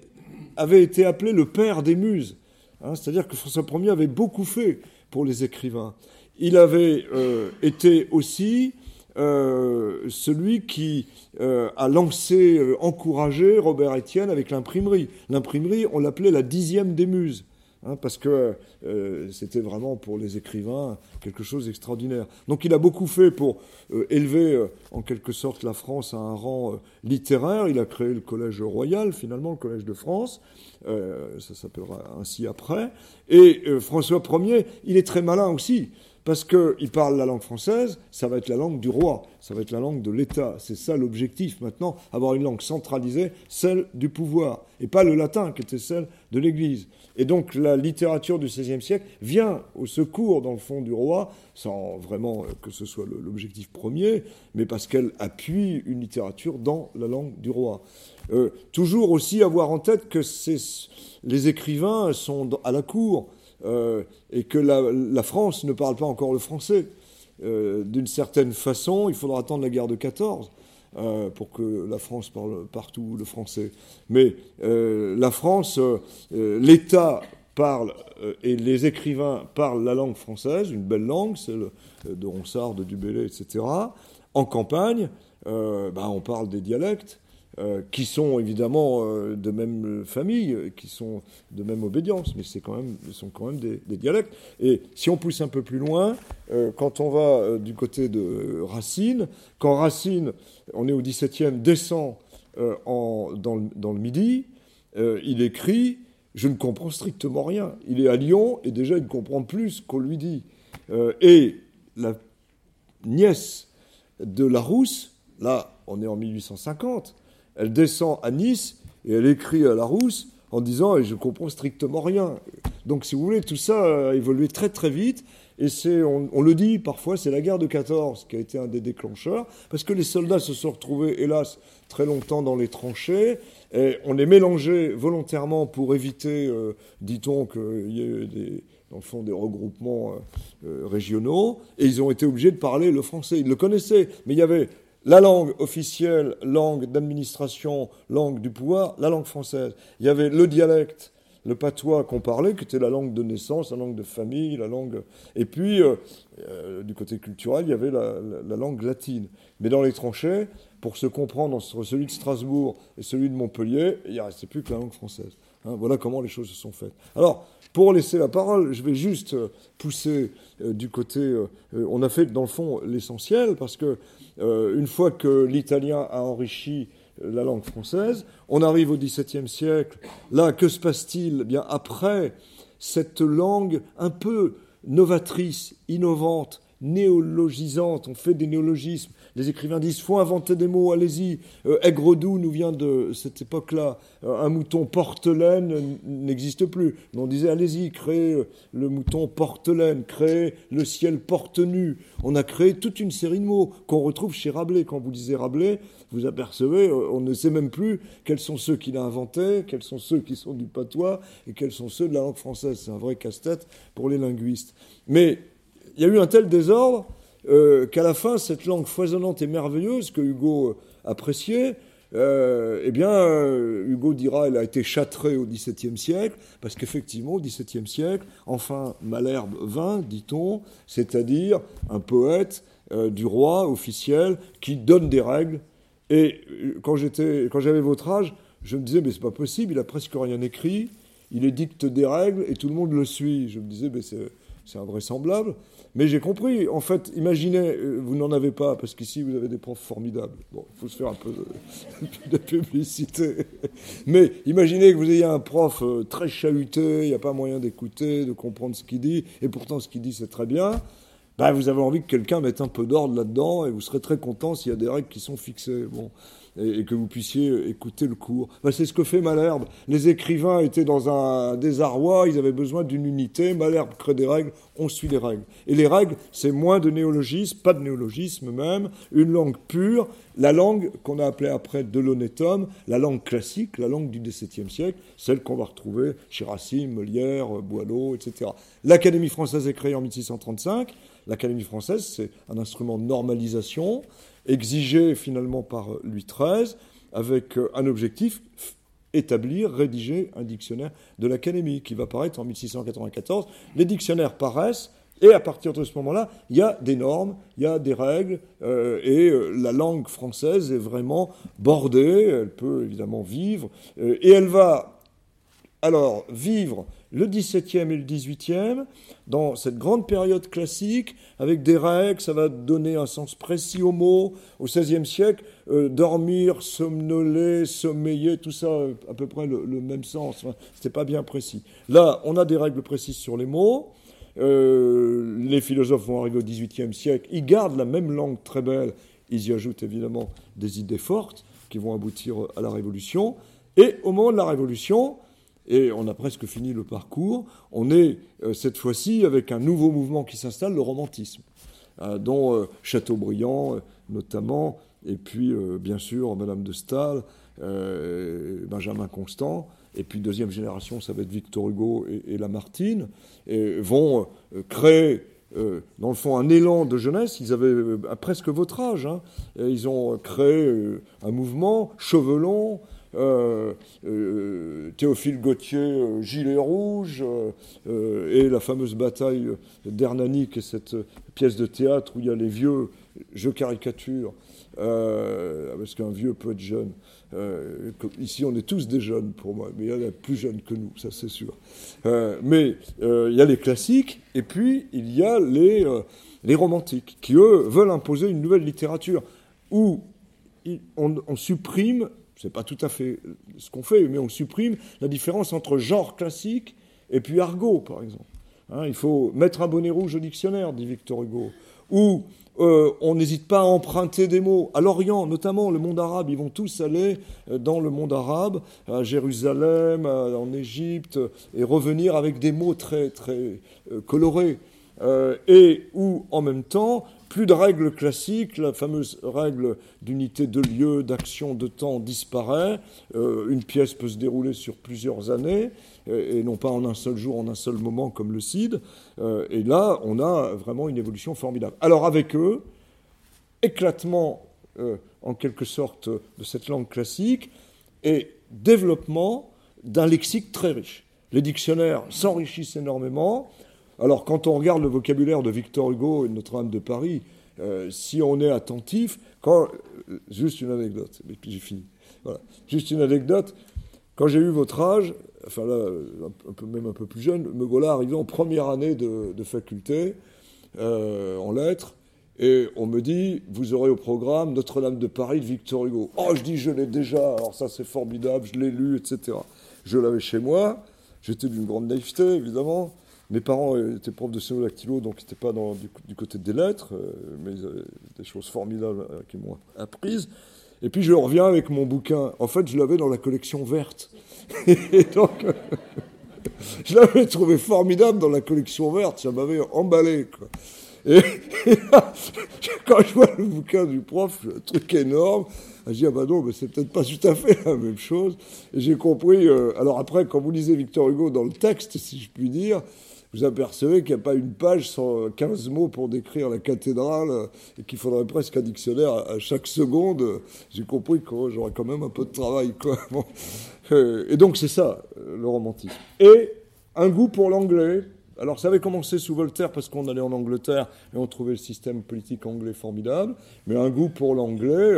avait été appelé le père des muses. Hein, c'est-à-dire que François Ier avait beaucoup fait pour les écrivains. Il avait euh, été aussi euh, celui qui euh, a lancé, encouragé Robert Etienne avec l'imprimerie. L'imprimerie, on l'appelait la dixième des muses. Hein, parce que euh, c'était vraiment pour les écrivains quelque chose d'extraordinaire. Donc il a beaucoup fait pour euh, élever euh, en quelque sorte la France à un rang littéraire. Il a créé le Collège royal, finalement, le Collège de France. ça s'appellera ainsi après. Et François Ier, il est très malin aussi parce qu'il parle la langue française, ça va être la langue du roi, ça va être la langue de l'État. C'est ça l'objectif maintenant, avoir une langue centralisée, celle du pouvoir, et pas le latin qui était celle de l'Église. Et donc la littérature du XVIe siècle vient au secours, dans le fond, du roi, sans vraiment que ce soit l'objectif premier, mais parce qu'elle appuie une littérature dans la langue du roi. Euh, toujours aussi avoir en tête que les écrivains sont à la cour, et que la, France ne parle pas encore le français. D'une certaine façon, il faudra attendre la guerre de 14 pour que la France parle partout le français. Mais la France, l'État parle, et les écrivains parlent la langue française, une belle langue, celle de Ronsard, de Dubélé, etc. En campagne, ben, on parle des dialectes. Euh, qui sont évidemment euh, de même famille, qui sont de même obédience, mais c'est quand même, sont quand même des, dialectes. Et si on pousse un peu plus loin, euh, quand on va du côté de Racine, quand Racine, on est au XVIIe, descend en, dans, le, Midi, il écrit Je ne comprends strictement rien. Il est à Lyon et déjà il comprend plus qu'on lui dit. et la nièce de Larousse, là on est en 1850, elle descend à Nice et elle écrit à Larousse en disant Je comprends strictement rien. Donc, si vous voulez, tout ça a évolué très très vite. Et c'est, on, le dit parfois, c'est la guerre de 14 qui a été un des déclencheurs, parce que les soldats se sont retrouvés, hélas, très longtemps dans les tranchées. Et on les mélangeait volontairement pour éviter, euh, dit-on, qu'il y ait des, dans le fond des regroupements euh, euh, régionaux, et ils ont été obligés de parler le français. Ils le connaissaient, mais il y avait la langue officielle, langue d'administration, langue du pouvoir, la langue française. Il y avait le dialecte, le patois qu'on parlait, qui était la langue de naissance, la langue de famille, la langue. Et puis, euh, euh, du côté culturel, il y avait la, langue latine. Mais dans les tranchées, pour se comprendre entre celui de Strasbourg et celui de Montpellier, il n'y restait plus que la langue française. Hein, voilà comment les choses se sont faites. Alors, pour laisser la parole, je vais juste euh, pousser du côté. on a fait, dans le fond, l'essentiel, parce que euh, une fois que l'italien a enrichi la langue française, on arrive au XVIIe siècle. Là, que se passe-t-il? Eh Bien après cette langue un peu novatrice, innovante, néologisante, on fait des néologismes. Les écrivains disent faut inventer des mots, allez-y. Euh, Aigre-doux nous vient de cette époque-là. Euh, un mouton porte-laine n'existe plus. Mais on disait allez-y, créez euh, le mouton porte-laine, créez le ciel porte-nu. On a créé toute une série de mots qu'on retrouve chez Rabelais. Quand vous lisez Rabelais, vous apercevez, on ne sait même plus quels sont ceux qu'il a inventés, quels sont ceux qui sont du patois et quels sont ceux de la langue française. C'est un vrai casse-tête pour les linguistes. Mais y a eu un tel désordre euh, qu'à la fin, cette langue foisonnante et merveilleuse que Hugo euh, appréciait, euh, eh bien, Hugo dira, elle a été châtrée au XVIIe siècle, parce qu'effectivement, au XVIIe siècle, enfin, Malherbe vint, dit-on, c'est-à-dire un poète du roi officiel qui donne des règles. Et quand j'étais, quand j'avais votre âge, je me disais, mais c'est pas possible, il a presque rien écrit, il édicte des règles et tout le monde le suit. Je me disais, mais c'est invraisemblable. Mais j'ai compris. En fait, imaginez, euh, vous n'en avez pas, parce qu'ici, vous avez des profs formidables. Bon, il faut se faire un peu de, publicité. Mais imaginez que vous ayez un prof euh, très chahuté, il n'y a pas moyen d'écouter, de comprendre ce qu'il dit, et pourtant, ce qu'il dit, c'est très bien. Ben, vous avez envie que quelqu'un mette un peu d'ordre là-dedans, et vous serez très content s'il y a des règles qui sont fixées. Bon et, que vous puissiez écouter le cours. Ben, c'est ce que fait Malherbe. Les écrivains étaient dans un désarroi, ils avaient besoin d'une unité. Malherbe crée des règles, on suit les règles. Et les règles, c'est moins de néologisme, pas de néologisme même, une langue pure, la langue qu'on a appelée après de l'honnête homme, la langue classique, la langue du XVIIe siècle, celle qu'on va retrouver chez Racine, Molière, Boileau, etc. L'Académie française est créée en 1635. L'Académie française, c'est un instrument de normalisation exigé finalement par Louis XIII, avec euh, un objectif établir, rédiger un dictionnaire de l'Académie qui va paraître en 1694. Les dictionnaires paraissent et à partir de ce moment-là, il y a des normes, il y a des règles, euh, et euh, la langue française est vraiment bordée, elle peut évidemment vivre, et elle va alors vivre le XVIIe et le XVIIIe, dans cette grande période classique, avec des règles, ça va donner un sens précis aux mots. Au XVIe siècle, euh, dormir, somnoler, sommeiller, tout ça, euh, à peu près le, même sens. Enfin, C'était pas bien précis. Là, on a des règles précises sur les mots. Euh, les philosophes vont arriver au XVIIIe siècle, ils gardent la même langue très belle, ils y ajoutent évidemment des idées fortes qui vont aboutir à la Révolution. Et au moment de la Révolution, et on a presque fini le parcours. On est euh, cette fois-ci avec un nouveau mouvement qui s'installe, le romantisme, euh, dont euh, Chateaubriand notamment, et puis bien sûr Madame de Staël, Benjamin Constant, et puis deuxième génération, ça va être Victor Hugo et, Lamartine, vont créer dans le fond, un élan de jeunesse. Ils avaient presque votre âge. Hein. ils ont créé un mouvement, Chevelon, Théophile Gautier, euh, Gilet rouge, et la fameuse bataille d'Hernani, qui est cette pièce de théâtre où il y a les vieux, je caricature, parce qu'un vieux peut être jeune. ici, on est tous des jeunes pour moi, mais il y en a plus jeunes que nous, ça c'est sûr. mais il y a les classiques, et puis il y a les, les romantiques, qui eux veulent imposer une nouvelle littérature où on supprime c'est pas tout à fait ce qu'on fait, mais on supprime la différence entre genre classique et puis argot, par exemple. Hein, il faut mettre un bonnet rouge au dictionnaire, dit Victor Hugo. Ou euh, on n'hésite pas à emprunter des mots. À l'Orient, notamment le monde arabe, ils vont tous aller euh, dans le monde arabe, à Jérusalem, en Égypte, et revenir avec des mots très, très euh, colorés. et où, en même temps, plus de règles classiques, la fameuse règle d'unité de lieu, d'action, de temps disparaît. Euh, une pièce peut se dérouler sur plusieurs années, euh, et non pas en un seul jour, en un seul moment comme le CID. Euh, et là, on a vraiment une évolution formidable. Alors avec eux, éclatement en quelque sorte de cette langue classique et développement d'un lexique très riche. Les dictionnaires s'enrichissent énormément. Alors quand on regarde le vocabulaire de Victor Hugo et de Notre-Dame de Paris, euh, si on est attentif, quand, euh, juste une anecdote, et puis j'ai fini. Voilà. Juste une anecdote. Quand j'ai eu votre âge, enfin là, même un peu plus jeune, me voilà arrivé en première année de, faculté euh, en lettres, et on me dit, vous aurez au programme Notre-Dame de Paris de Victor Hugo. Oh, je dis, je l'ai déjà, alors ça c'est formidable, je l'ai lu, etc. Je l'avais chez moi, j'étais d'une grande naïveté, évidemment. Mes parents étaient profs de sono-lactylo, donc ils n'étaient pas du, côté des lettres, euh, mais avaient des choses formidables euh, qui m'ont apprises. Et puis je reviens avec mon bouquin. En fait, je l'avais dans la collection verte. Et donc, je l'avais trouvé formidable dans la collection verte. Ça m'avait emballé. Et, quand je vois le bouquin du prof, un truc énorme, je dis, ah bah non, mais c'est peut-être pas tout à fait la même chose. Et j'ai compris. Euh, alors après, quand vous lisez Victor Hugo dans le texte, si je puis dire, vous apercevez qu'il n'y a pas une page sans 15 mots pour décrire la cathédrale euh, et qu'il faudrait presque un dictionnaire à, chaque seconde. J'ai compris que j'aurais quand même un peu de travail. Euh, et donc c'est ça, euh, le romantisme. Et un goût pour l'anglais. Alors ça avait commencé sous Voltaire parce qu'on allait en Angleterre et on trouvait le système politique anglais formidable, mais un goût pour l'anglais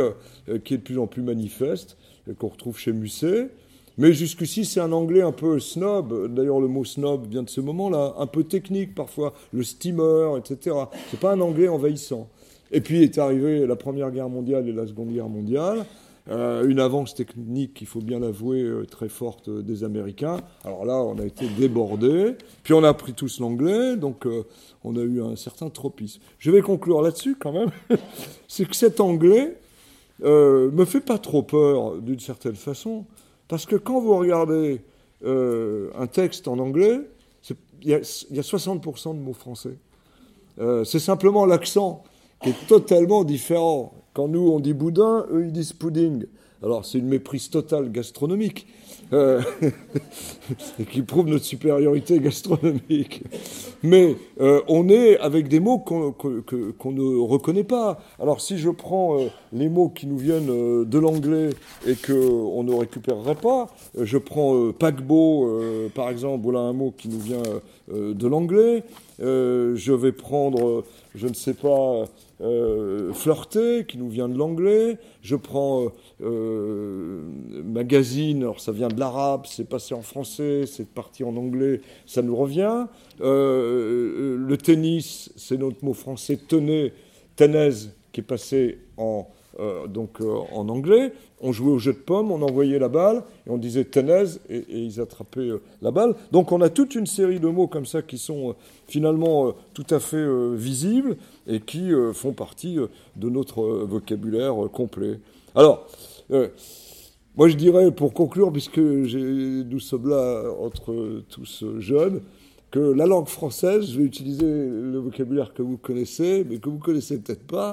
qui est de plus en plus manifeste, qu'on retrouve chez Musset. Mais jusqu'ici, c'est un anglais un peu snob. D'ailleurs, le mot snob vient de ce moment-là, un peu technique parfois, le steamer, etc. C'est pas un anglais envahissant. Et puis est arrivée la Première Guerre mondiale et la Seconde Guerre mondiale. Euh, une avance technique, il faut bien l'avouer, euh, très forte des Américains. Alors là, on a été débordés. Puis on a appris tous l'anglais, donc euh, on a eu un certain tropisme. Je vais conclure là-dessus quand même. C'est que cet anglais me fait pas trop peur d'une certaine façon. Parce que quand vous regardez euh, un texte en anglais, il y, a 60% de mots français. Euh, c'est simplement l'accent qui est totalement différent. Quand nous, on dit boudin, eux, ils disent pudding. Alors, c'est une méprise totale gastronomique. Euh, qui prouve notre supériorité gastronomique. Mais euh, on est avec des mots qu'on ne reconnaît pas. Alors si je prends euh, les mots qui nous viennent de l'anglais et qu'on ne récupérerait pas, je prends paquebot, par exemple, voilà un mot qui nous vient de l'anglais. je vais prendre, je ne sais pas, euh, flirter, qui nous vient de l'anglais. Je prends euh, euh, magazine, alors ça vient de l'arabe, c'est passé en français, c'est parti en anglais, ça nous revient. le tennis, c'est notre mot français tenez, tenez, qui est passé en, donc, en anglais. On jouait au jeu de pommes, on envoyait la balle, et on disait tenez, et, ils attrapaient la balle. Donc on a toute une série de mots comme ça qui sont finalement tout à fait visibles et qui euh, font partie euh, de notre euh, vocabulaire complet. Alors, moi je dirais, pour conclure, puisque nous sommes là entre tous jeunes, que la langue française, je vais utiliser le vocabulaire que vous connaissez, mais que vous connaissez peut-être pas,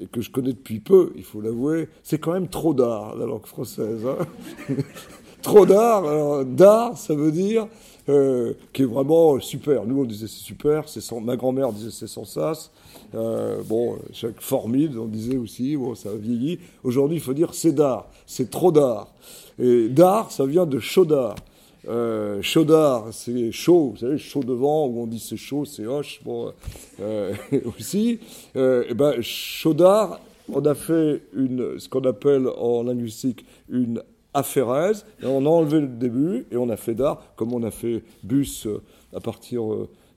et que je connais depuis peu, il faut l'avouer, c'est quand même trop d'art, la langue française. Hein trop d'art. D'art, ça veut dire euh, qui est vraiment super. Nous, on disait c'est super. Sans, ma grand-mère disait c'est sans sas. Euh, bon, chaque formide, on disait aussi, bon, ça a vieilli. Aujourd'hui, il faut dire c'est d'art. C'est trop d'art. Et d'art, ça vient de chaudard. Euh, chaudard, c'est chaud, vous savez, chaud devant, où on dit c'est chaud, c'est hoche, bon, euh, aussi. Euh, et ben, chaudard, on a fait une, ce qu'on appelle en linguistique une aphérèse, et on a enlevé le début, et on a fait d'art, comme on a fait bus à partir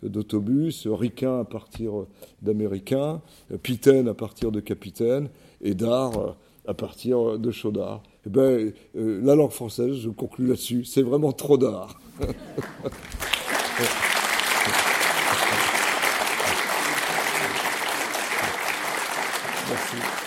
d'autobus, ricain à partir d'américain, pitaine à partir de capitaine, et d'art à partir de chaudard. Eh ben, euh, la langue française, je conclue là-dessus, c'est vraiment trop d'art. Merci.